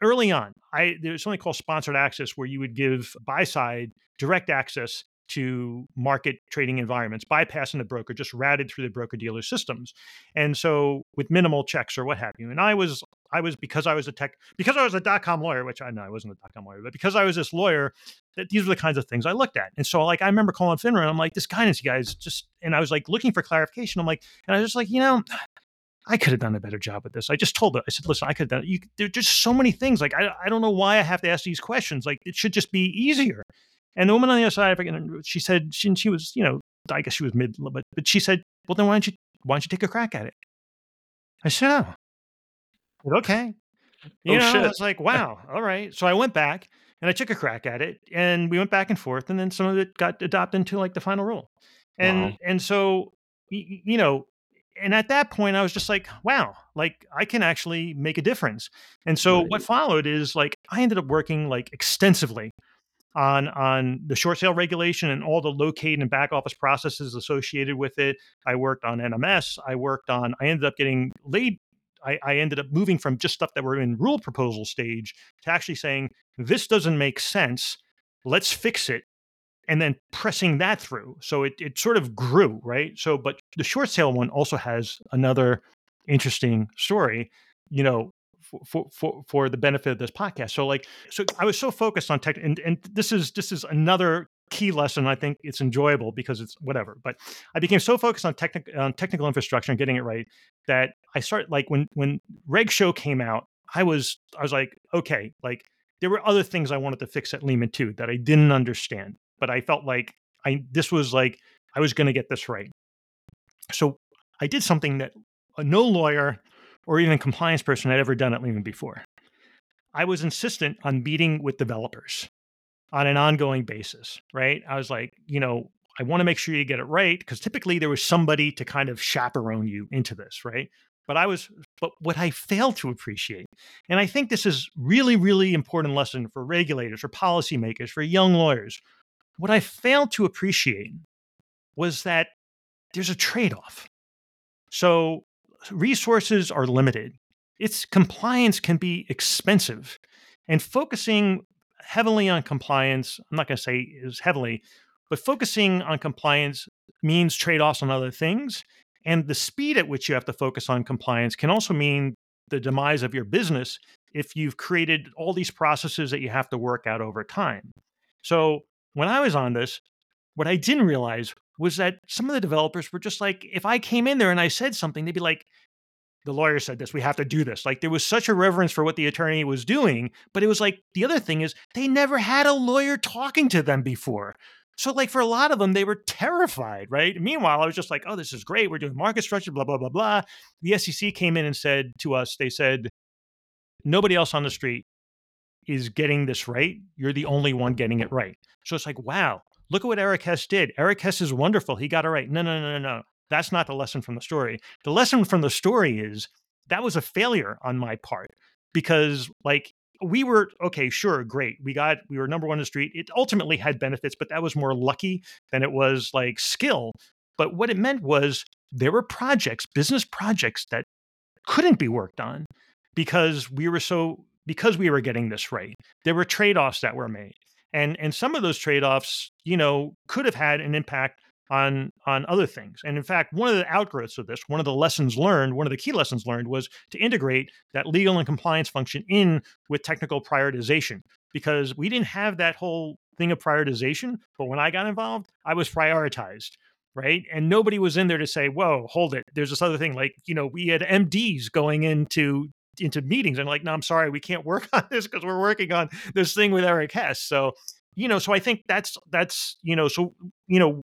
early on, I there's something called sponsored access where you would give buy side direct access to market trading environments, bypassing the broker, just routed through the broker dealer systems. And so with minimal checks or what have you. And I was I was because I was a tech because I was a dot com lawyer, which I know I wasn't a dot com lawyer, but because I was this lawyer, that these were the kinds of things I looked at. And so like I remember calling FINRA and I'm like, this guidance, you guys just and I was like looking for clarification. I'm like, and I was just like, you know, I could have done a better job with this. I just told her, I said, listen, I could have done it. You, there's just so many things. Like, I, I don't know why I have to ask these questions. Like, it should just be easier. And the woman on the other side, she said, she, she was, you know, I guess she was mid, but, but she said, well, then why don't you, why don't you take a crack at it? I said, oh, said, okay. You Oh, know, I was like, wow, all right. So I went back and I took a crack at it and we went back and forth and then some of it got adopted into like the final rule. And Wow. and so you know, and at that point I was just like, wow, like I can actually make a difference. And so what followed is like I ended up working like extensively on on the short sale regulation and all the locate and back office processes associated with it. I worked on NMS. I worked on. I ended up getting laid. I, I ended up moving from just stuff that were in rule proposal stage to actually saying this doesn't make sense. Let's fix it, and then pressing that through. So it it sort of grew right. So, but the short sale one also has another interesting story. You know, for, for for the benefit of this podcast. So like so I was so focused on tech and, and this is this is another key lesson. I think it's enjoyable because it's whatever. But I became so focused on technical on technical infrastructure and getting it right that I started like when when Reg SHO came out, I was I was like, okay, like there were other things I wanted to fix at Lehman too that I didn't understand. But I felt like I this was like I was gonna get this right. So I did something that no lawyer or even compliance person had ever done at Lehman before. I was insistent on meeting with developers on an ongoing basis, right? I was like, you know, I want to make sure you get it right because typically there was somebody to kind of chaperone you into this, right? But I was, but what I failed to appreciate, and I think this is really, really important lesson for regulators, for policymakers, for young lawyers. What I failed to appreciate was that there's a trade off. So resources are limited. Its compliance can be expensive. And focusing heavily on compliance, I'm not going to say is heavily, but focusing on compliance means trade offs on other things. And the speed at which you have to focus on compliance can also mean the demise of your business if you've created all these processes that you have to work out over time. So when I was on this, what I didn't realize was that some of the developers were just like, if I came in there and I said something, they'd be like, the lawyer said this, we have to do this. Like there was such a reverence for what the attorney was doing. But it was like, the other thing is, they never had a lawyer talking to them before. So, like for a lot of them, they were terrified, right? Meanwhile, I was just like, oh, this is great. We're doing market structure, blah, blah, blah, blah. The SEC came in and said to us, they said, nobody else on the street is getting this right. You're the only one getting it right. So it's like, wow, look at what Eric Hess did. Eric Hess is wonderful. He got it right. No, no, no, no, no. That's not the lesson from the story. The lesson from the story is that was a failure on my part because, like, we were okay, sure, great. We got, we were number one in the street. It ultimately had benefits, but that was more lucky than it was like skill. But what it meant was there were projects, business projects that couldn't be worked on because we were so because we were getting this right. There were trade-offs that were made. And and some of those trade-offs, you know, could have had an impact on on other things. And in fact, one of the outgrowths of this, one of the lessons learned, one of the key lessons learned was to integrate that legal and compliance function in with technical prioritization because we didn't have that whole thing of prioritization, but when I got involved, I was prioritized right? And nobody was in there to say, "Whoa, hold it." There's this other thing, like you know, we had MDs going into into meetings and like, "No, I'm sorry, we can't work on this because we're working on this thing with Eric Hess." So, you know, so I think that's that's you know, so you know,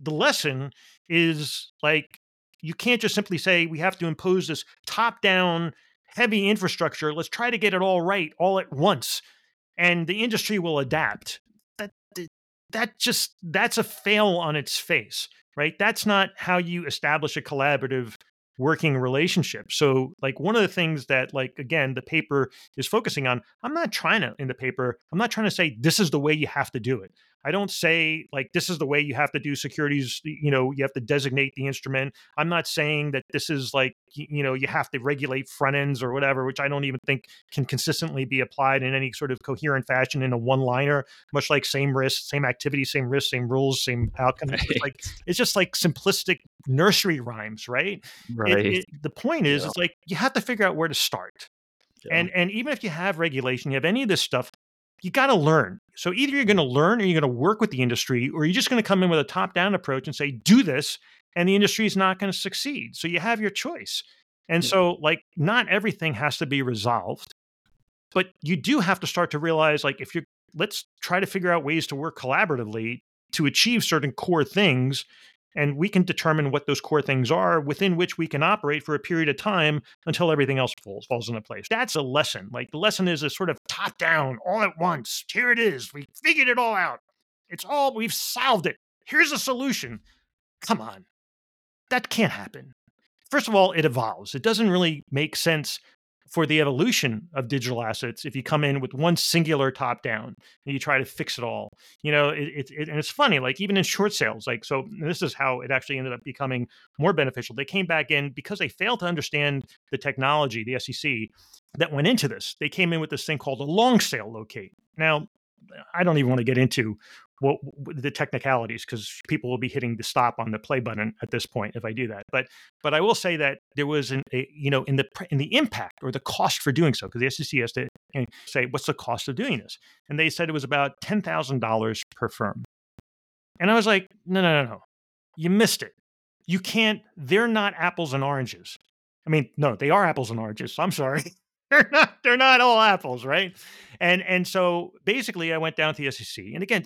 the lesson is like you can't just simply say we have to impose this top down heavy infrastructure. Let's try to get it all right all at once, and the industry will adapt. That that just that's a fail on its face right that's not how you establish a collaborative working relationship so like one of the things that like again the paper is focusing on i'm not trying to in the paper i'm not trying to say this is the way you have to do it i don't say like this is the way you have to do securities you know you have to designate the instrument i'm not saying that this is like you know you have to regulate front ends or whatever which i don't even think can consistently be applied in any sort of coherent fashion in a one liner much like same risk same activity same risk same rules same outcome it's just like it's just like simplistic nursery rhymes right, Right. It- it- the point is Yeah. it's like you have to figure out where to start Yeah. and and even if you have regulation you have any of this stuff you got to learn so either you're going to learn or you're going to work with the industry or you're just going to come in with a top down approach and say do this and the industry is not going to succeed so you have your choice And yeah. so, like, not everything has to be resolved, but you do have to start to realize, like, if you're, let's try to figure out ways to work collaboratively to achieve certain core things. And we can determine what those core things are within which we can operate for a period of time until everything else falls, falls into place. That's a lesson. Like the lesson is a sort of top down, all at once. Here it is. We figured it all out. It's all, we've solved it. Here's a solution. Come on. That can't happen. First of all, it evolves. It doesn't really make sense for the evolution of digital assets if you come in with one singular top down and you try to fix it all you know it, it, and it's funny like even in short sales like so this is how it actually ended up becoming more beneficial. They came back in because they failed to understand the technology the sec that went into this. They came in with this thing called a long sale locate. Now I don't even want to get into what, the technicalities because people will be hitting the stop on the play button at this point if I do that. But but I will say that there was an a, you know in the in the impact or the cost for doing so because the SEC has to say what's the cost of doing this, and they said it was about ten thousand dollars per firm, and I was like, no no no no, you missed it. You can't. They're not apples and oranges. I mean, no, they are apples and oranges. I'm sorry. they're not they're not all apples, right? And and so basically, I went down to the SEC, and again,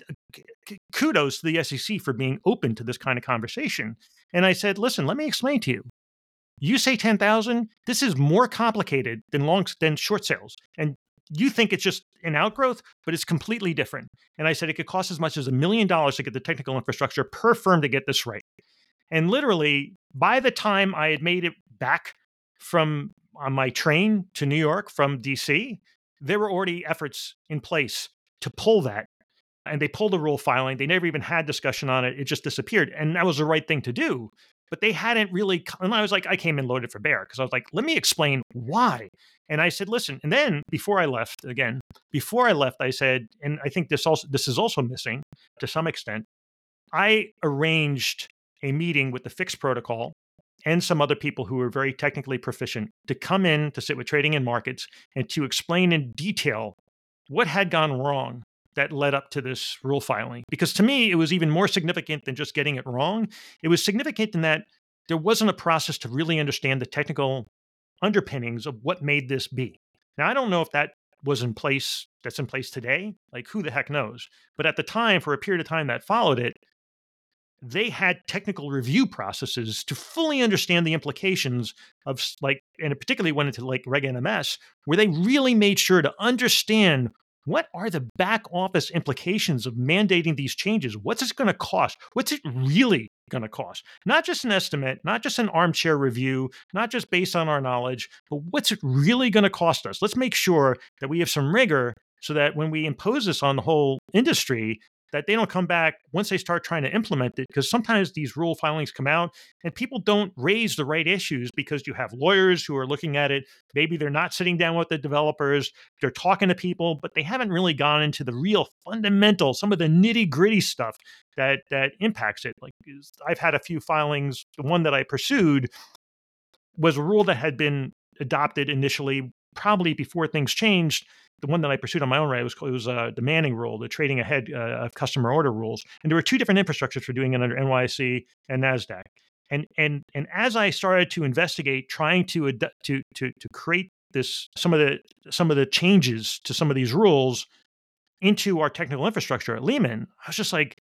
kudos to the SEC for being open to this kind of conversation. And I said, listen, let me explain to you. You say ten thousand. This is more complicated than long than short sales, and you think it's just an outgrowth, but it's completely different. And I said it could cost as much as a million dollars to get the technical infrastructure per firm to get this right. And literally, by the time I had made it back from on my train to New York from DC, there were already efforts in place to pull that. And they pulled the rule filing. They never even had discussion on it. It just disappeared. And that was the right thing to do. But they hadn't really. And I was like, I came in loaded for bear because I was like, let me explain why. And I said, listen. And then before I left, again, before I left, I said, and I think this also this is also missing to some extent. I arranged a meeting with the FIX protocol and some other people who are very technically proficient to come in to sit with trading and markets and to explain in detail what had gone wrong that led up to this rule filing. Because to me, it was even more significant than just getting it wrong. It was significant in that there wasn't a process to really understand the technical underpinnings of what made this be. Now, I don't know if that was in place, that's in place today. Like, who the heck knows? But at the time, for a period of time that followed it, they had technical review processes to fully understand the implications of like and it particularly went into like reg nms where they really made sure to understand what are the back office implications of mandating these changes? What's it going to cost? What's it really going to cost? Not just an estimate not just an armchair review not just based on our knowledge but what's it really going to cost us? Let's make sure that we have some rigor so that when we impose this on the whole industry that they don't come back once they start trying to implement it because sometimes these rule filings come out and people don't raise the right issues because you have lawyers who are looking at it. Maybe they're not sitting down with the developers they're talking to people but they haven't really gone into the real fundamental some of the nitty gritty stuff that that impacts it. Like i've had a few filings the one that i pursued was a rule that had been adopted initially probably before things changed the one that I pursued on my own right was it was a demanding rule, the trading ahead uh, of customer order rules, and there were two different infrastructures for doing it under NYSE and Nasdaq. And and and as I started to investigate, trying to ad- to to to create this some of the some of the changes to some of these rules into our technical infrastructure at Lehman, I was just like,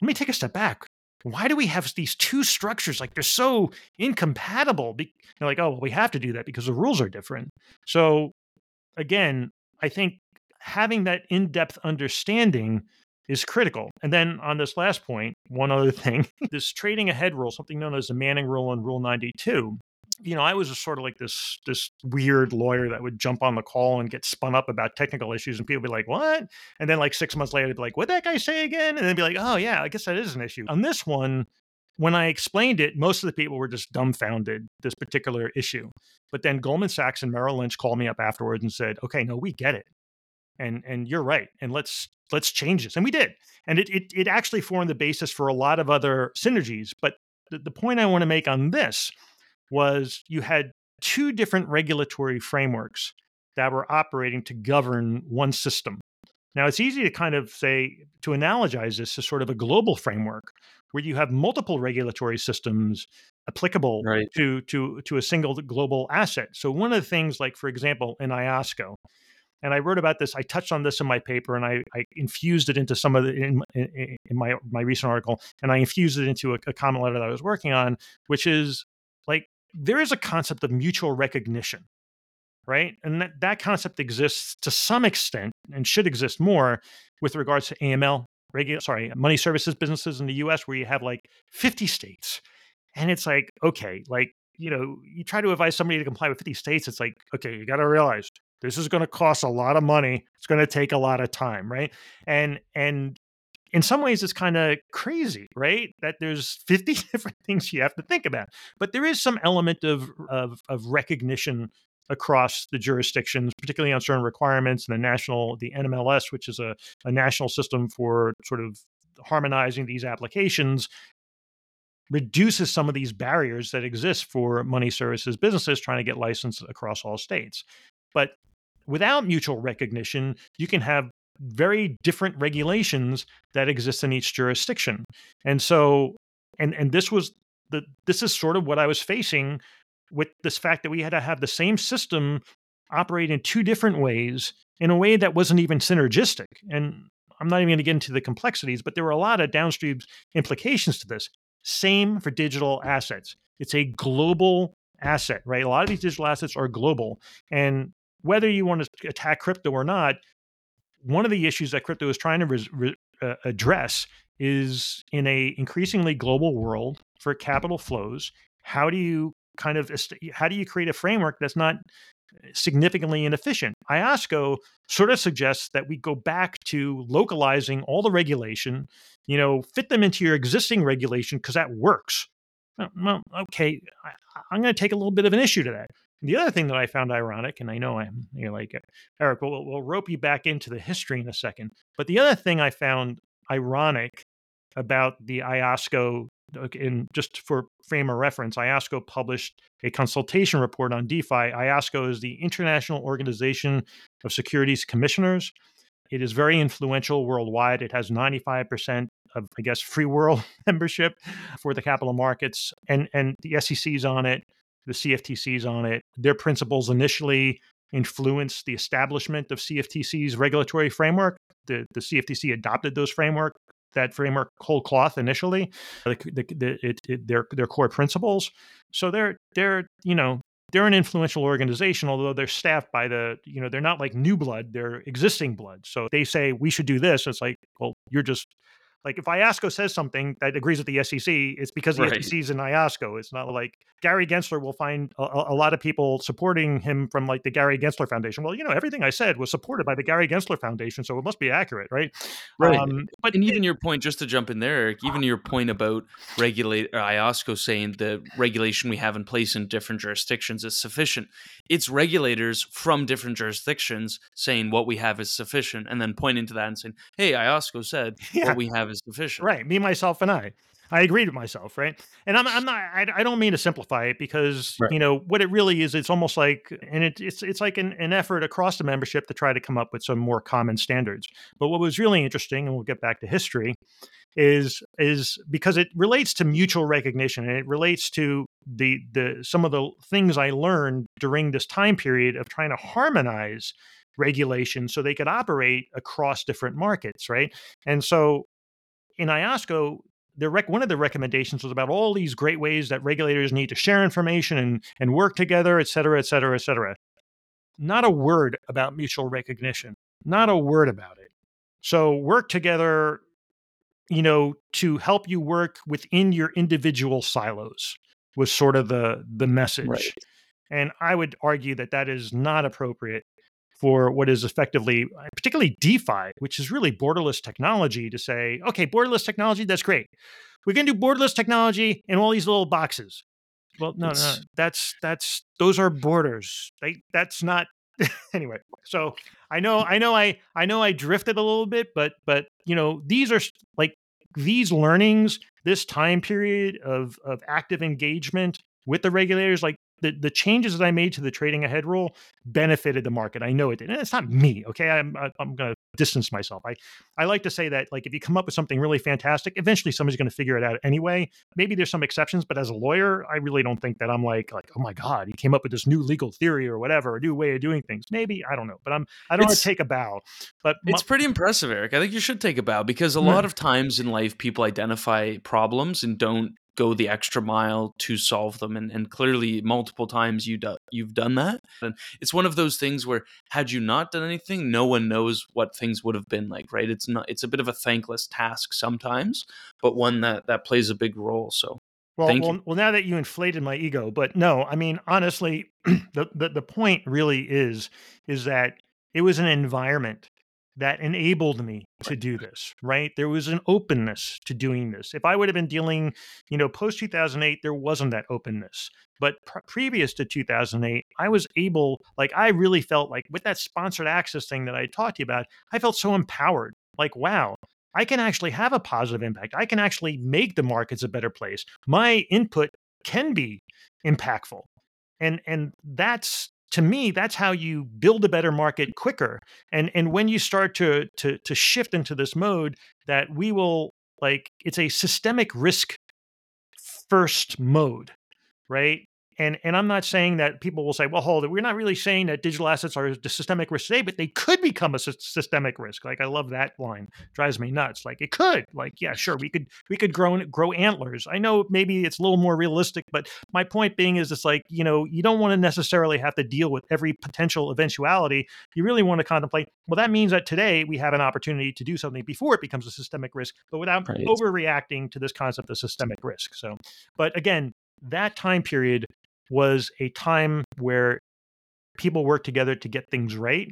let me take a step back. Why do we have these two structures? Like they're so incompatible. Be- they're like, oh, well, we have to do that because the rules are different. So again, I think having that in depth understanding is critical. And then on this last point, one other thing this trading ahead rule, something known as the Manning rule and Rule 92. You know, I was sort of like this this weird lawyer that would jump on the call and get spun up about technical issues, and people be like, "What?" And then like six months later, they'd be like, "What that guy say again?" And then be like, "Oh yeah, I guess that is an issue." On this one, when I explained it, most of the people were just dumbfounded this particular issue. But then Goldman Sachs and Merrill Lynch called me up afterwards and said, "Okay, no, we get it and and you're right and let's let's change this and we did and it it, it actually formed the basis for a lot of other synergies but the, the point i want to make on this was you had two different regulatory frameworks that were operating to govern one system now it's easy to kind of say to analogize this to sort of a global framework where you have multiple regulatory systems applicable right. to to to a single global asset. So one of the things, like for example, in IOSCO, and I wrote about this. I touched on this in my paper, and I, I infused it into some of the in, in, in my my recent article, and I infused it into a, a comment letter that I was working on, which is like there is a concept of mutual recognition, right? And that, that concept exists to some extent and should exist more with regards to AML, regular sorry, money services businesses in the US where you have like 50 states. And it's like, okay, like, you know, you try to advise somebody to comply with 50 states, it's like, okay, you got to realize this is going to cost a lot of money. It's going to take a lot of time, right? And and in some ways it's kind of crazy, right? That there's 50 different things you have to think about. But there is some element of of, of recognition across the jurisdictions, particularly on certain requirements and the national, the NMLS, which is a, a national system for sort of harmonizing these applications, reduces some of these barriers that exist for money services businesses trying to get licensed across all states. But without mutual recognition, you can have very different regulations that exist in each jurisdiction. And so and and this was the this is sort of what I was facing with this fact that we had to have the same system operate in two different ways in a way that wasn't even synergistic. And I'm not even going to get into the complexities, but there were a lot of downstream implications to this. Same for digital assets. It's a global asset, right? A lot of these digital assets are global. And whether you want to attack crypto or not, one of the issues that crypto is trying to re- re- uh, address is in a increasingly global world for capital flows how do you kind of how do you create a framework that's not significantly inefficient? Iosco sort of suggests that we go back to localizing all the regulation you know fit them into your existing regulation because that works. Well okay I, i'm going to take a little bit of an issue to that the other thing that I found ironic, and I know I'm you're like Eric, we'll, we'll rope you back into the history in a second. But the other thing I found ironic about the IOSCO, in just for frame of reference, IOSCO published a consultation report on DeFi. IOSCO is the International Organization of Securities Commissioners. It is very influential worldwide. It has 95% of, I guess, free world membership for the capital markets, and and the SEC is on it the CFTC's on it. Their principles initially influenced the establishment of CFTC's regulatory framework. The, the CFTC adopted those framework that framework whole cloth initially, the, the, it, it, their their core principles. So they're they're you know they're an influential organization, although they're staffed by the you know they're not like new blood, they're existing blood. So they say we should do this. It's like well you're just like if IOSCO says something that agrees with the SEC, it's because the right. SEC is in IOSCO. It's not like Gary Gensler will find a, a, lot of people supporting him from like the Gary Gensler Foundation. Well, you know, everything I said was supported by the Gary Gensler Foundation, so it must be accurate, right? Right. Um, but and even it, your point, just to jump in there, Eric, even your point about regulate or IOSCO saying the regulation we have in place in different jurisdictions is sufficient. It's regulators from different jurisdictions saying what we have is sufficient, and then pointing to that and saying, "Hey, IOSCO said yeah. what we have is sufficient." Right. Me, myself, and I. I agreed with myself, right? And I'm, I'm not. I, I don't mean to simplify it because right. you know what it really is. It's almost like, and it, it's it's like an, an effort across the membership to try to come up with some more common standards. But what was really interesting, and we'll get back to history, is is because it relates to mutual recognition and it relates to the the some of the things I learned during this time period of trying to harmonize regulation so they could operate across different markets, right? And so in IOSCO, rec- one of the recommendations was about all these great ways that regulators need to share information and, and work together, et cetera, et cetera, et cetera. Not a word about mutual recognition, not a word about it. So work together, you know, to help you work within your individual silos was sort of the the message. Right. And I would argue that that is not appropriate for what is effectively, uh, particularly DeFi, which is really borderless technology, to say, okay, borderless technology, that's great. We can do borderless technology in all these little boxes. Well, no, no, that's that's those are borders. They, that's not anyway. So I know, I know, I I know I drifted a little bit, but but you know, these are like these learnings, this time period of of active engagement with the regulators, like the, the changes that I made to the trading ahead rule benefited the market. I know it did. And it's not me. Okay. I'm, I'm going to distance myself. I I like to say that like if you come up with something really fantastic, eventually somebody's going to figure it out anyway. Maybe there's some exceptions, but as a lawyer, I really don't think that I'm like like oh my god, he came up with this new legal theory or whatever, a new way of doing things. Maybe I don't know, but I'm I don't want to take a bow. But it's pretty impressive, Eric. I think you should take a bow because a lot of times in life people identify problems and don't go the extra mile to solve them and, and clearly multiple times you do, you've done that. And it's one of those things where had you not done anything no one knows what things would have been like right? It's not it's a bit of a thankless task sometimes but one that that plays a big role so well, well, well, now that you inflated my ego, but no, I mean, honestly, the, the the point really is is that it was an environment that enabled me to do this, right? There was an openness to doing this. If I would have been dealing, you know, post 2008, there wasn't that openness. But pr- previous to 2008, I was able, like, I really felt like with that sponsored access thing that I talked to you about, I felt so empowered. Like, wow, I can actually have a positive impact. I can actually make the markets a better place. My input can be impactful. And and that's to me that's how you build a better market quicker. And and when you start to to to shift into this mode that we will like it's a systemic risk first mode right and and I'm not saying that people will say, well, hold it. We're not really saying that digital assets are a systemic risk today, but they could become a systemic risk. Like I love that line. Drives me nuts. Like it could. Like yeah, sure, we could we could grow grow antlers. I know maybe it's a little more realistic, but my point being is it's like you know you don't want to necessarily have to deal with every potential eventuality. You really want to contemplate. Well, that means that today we have an opportunity to do something before it becomes a systemic risk, but without right. overreacting to this concept of systemic risk. So, but again, that time period was a time where people worked together to get things right.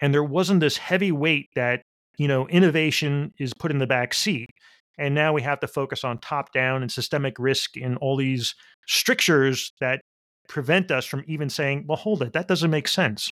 And there wasn't this heavy weight that, you know, innovation is put in the back seat. And now we have to focus on top down and systemic risk and all these strictures that prevent us from even saying, well, hold it, that doesn't make sense.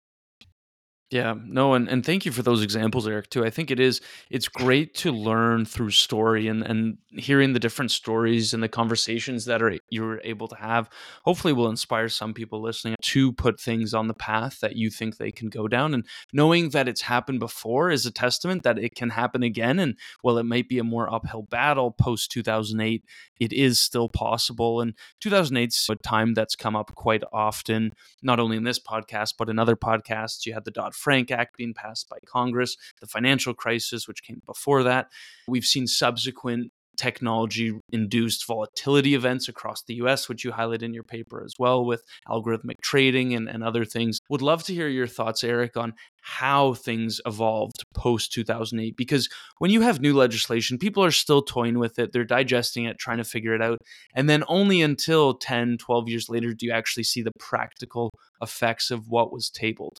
Yeah, no, and, and thank you for those examples, Eric, too. I think it is it's great to learn through story and, and hearing the different stories and the conversations that are you're able to have. Hopefully will inspire some people listening to put things on the path that you think they can go down. And knowing that it's happened before is a testament that it can happen again. And while it might be a more uphill battle post 2008, it is still possible. And 2008 is a time that's come up quite often, not only in this podcast, but in other podcasts. You had the Dodd Frank Act being passed by Congress, the financial crisis, which came before that. We've seen subsequent technology induced volatility events across the US, which you highlight in your paper as well with algorithmic trading and, and other things. Would love to hear your thoughts, Eric, on how things evolved post 2008. Because when you have new legislation, people are still toying with it, they're digesting it, trying to figure it out. And then only until 10, 12 years later do you actually see the practical effects of what was tabled.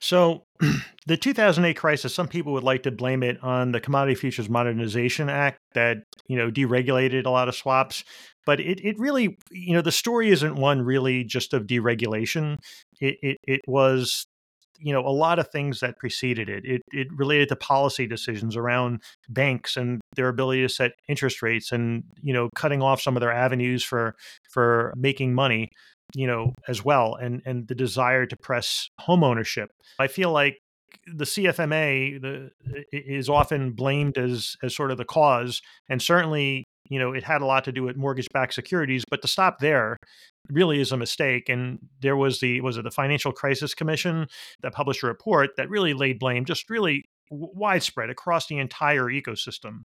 So, the 2008 crisis, some people would like to blame it on the Commodity Futures Modernization Act that, you know, deregulated a lot of swaps. But it, it really, you know, the story isn't one really just of deregulation. It, it, it was, you know, a lot of things that preceded it. It, it related to policy decisions around banks and their ability to set interest rates and, you know, cutting off some of their avenues for, for making money you know, as well, and and the desire to press homeownership. I feel like the CFMA the, is often blamed as as sort of the cause, and certainly you know it had a lot to do with mortgage-backed securities. But to stop there really is a mistake. And there was the was it the Financial Crisis Commission that published a report that really laid blame, just really widespread across the entire ecosystem.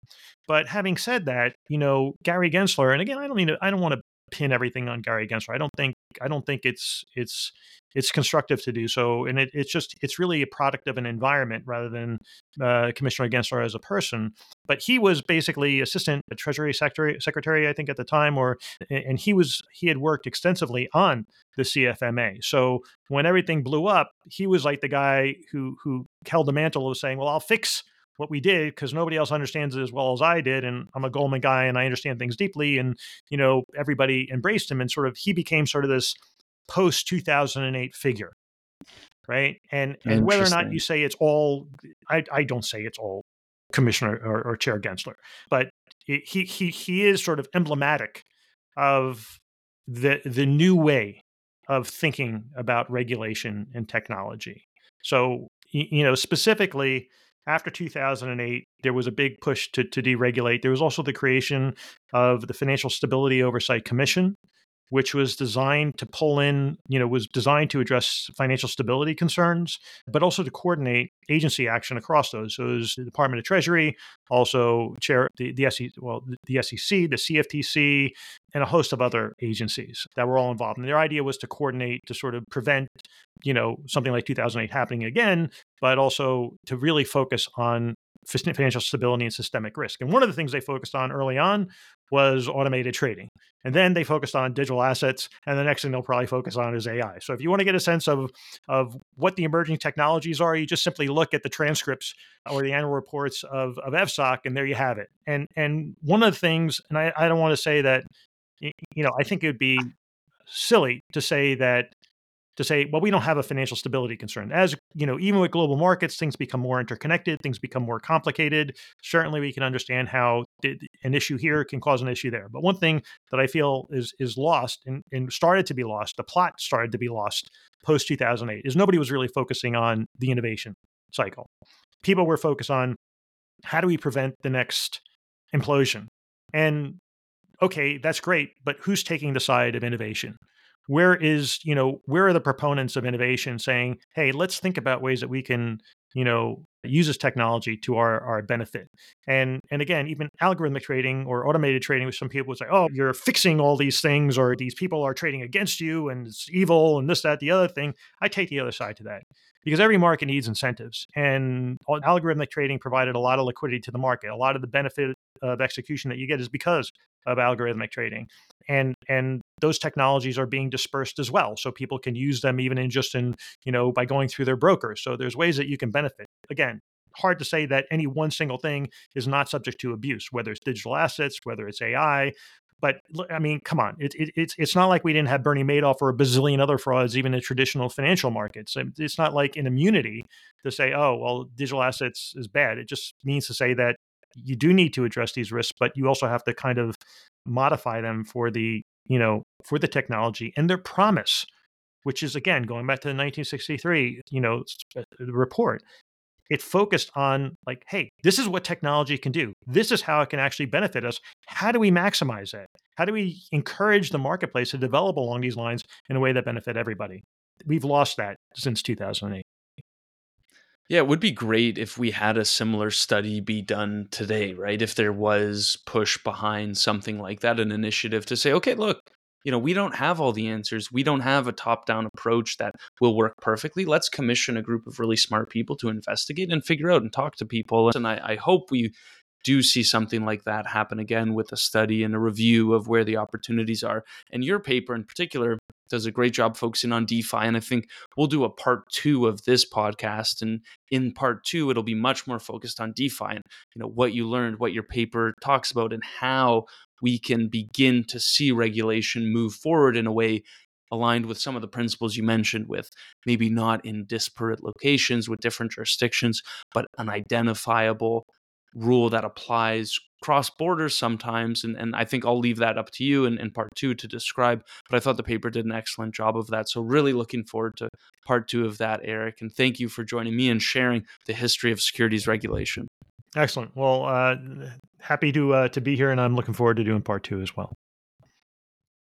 But having said that, you know Gary Gensler, and again, I don't mean to, I don't want to pin everything on Gary Gensler. I don't think I don't think it's it's it's constructive to do so, and it, it's just it's really a product of an environment rather than uh, Commissioner Gensler as a person. But he was basically assistant Treasury Secretary, Secretary, I think, at the time, or and he was he had worked extensively on the CFMA. So when everything blew up, he was like the guy who who held the mantle of saying, "Well, I'll fix." What we did because nobody else understands it as well as I did. And I'm a Goldman guy and I understand things deeply. And, you know, everybody embraced him and sort of he became sort of this post 2008 figure. Right. And, and whether or not you say it's all, I, I don't say it's all Commissioner or, or Chair Gensler, but he, he, he is sort of emblematic of the, the new way of thinking about regulation and technology. So, you know, specifically, after 2008, there was a big push to, to deregulate. There was also the creation of the Financial Stability Oversight Commission, which was designed to pull in, you know, was designed to address financial stability concerns, but also to coordinate agency action across those. So it was the Department of Treasury, also chair the, the SEC, well, the SEC, the CFTC, and a host of other agencies that were all involved. And their idea was to coordinate to sort of prevent, you know, something like 2008 happening again, but also to really focus on financial stability and systemic risk. And one of the things they focused on early on was automated trading. And then they focused on digital assets. And the next thing they'll probably focus on is AI. So if you want to get a sense of, of what the emerging technologies are, you just simply look at the transcripts or the annual reports of, of FSOC, and there you have it. And and one of the things, and I, I don't want to say that, you know, I think it would be silly to say that to say, well, we don't have a financial stability concern. As you know, even with global markets, things become more interconnected, things become more complicated. Certainly, we can understand how an issue here can cause an issue there. But one thing that I feel is is lost and, and started to be lost, the plot started to be lost post 2008, is nobody was really focusing on the innovation cycle. People were focused on how do we prevent the next implosion? And okay, that's great, but who's taking the side of innovation? Where is you know where are the proponents of innovation saying hey let's think about ways that we can you know use this technology to our, our benefit? And and again even algorithmic trading or automated trading which some people would say oh you're fixing all these things or these people are trading against you and it's evil and this that the other thing. I take the other side to that because every market needs incentives and uh, algorithmic trading provided a lot of liquidity to the market a lot of the benefit of execution that you get is because of algorithmic trading and and those technologies are being dispersed as well so people can use them even in just in you know by going through their brokers so there's ways that you can benefit again hard to say that any one single thing is not subject to abuse whether it's digital assets whether it's ai but I mean, come on, it, it, it's it's not like we didn't have Bernie Madoff or a bazillion other frauds, even in traditional financial markets. It's not like an immunity to say, oh, well, digital assets is bad. It just means to say that you do need to address these risks, but you also have to kind of modify them for the you know for the technology and their promise which is again going back to the 1963 you know uh, report. It focused on like hey this is what technology can do. This is how it can actually benefit us. How do we maximize it? How do we encourage the marketplace to develop along these lines in a way that benefit everybody? We've lost that since 2008 yeah, it would be great if we had a similar study be done today, right? If there was push behind something like that, an initiative to say, okay, look, you know, we don't have all the answers. We don't have a top down approach that will work perfectly. Let's commission a group of really smart people to investigate and figure out and talk to people. And I, I hope we do see something like that happen again with a study and a review of where the opportunities are. And your paper in particular does a great job focusing on DeFi. And I think we'll do a part two of this podcast. And in part two, it'll be much more focused on DeFi and you know what you learned, what your paper talks about, and how we can begin to see regulation move forward in a way aligned with some of the principles you mentioned with maybe not in disparate locations with different jurisdictions but an identifiable rule that applies cross borders sometimes. And, and I think I'll leave that up to you in, in part two to describe. But I thought the paper did an excellent job of that. So, really looking forward to part two of that, Eric. And thank you for joining me and sharing the history of securities regulation. Excellent. Well, uh, happy to uh, to be here, and I'm looking forward to doing part two as well.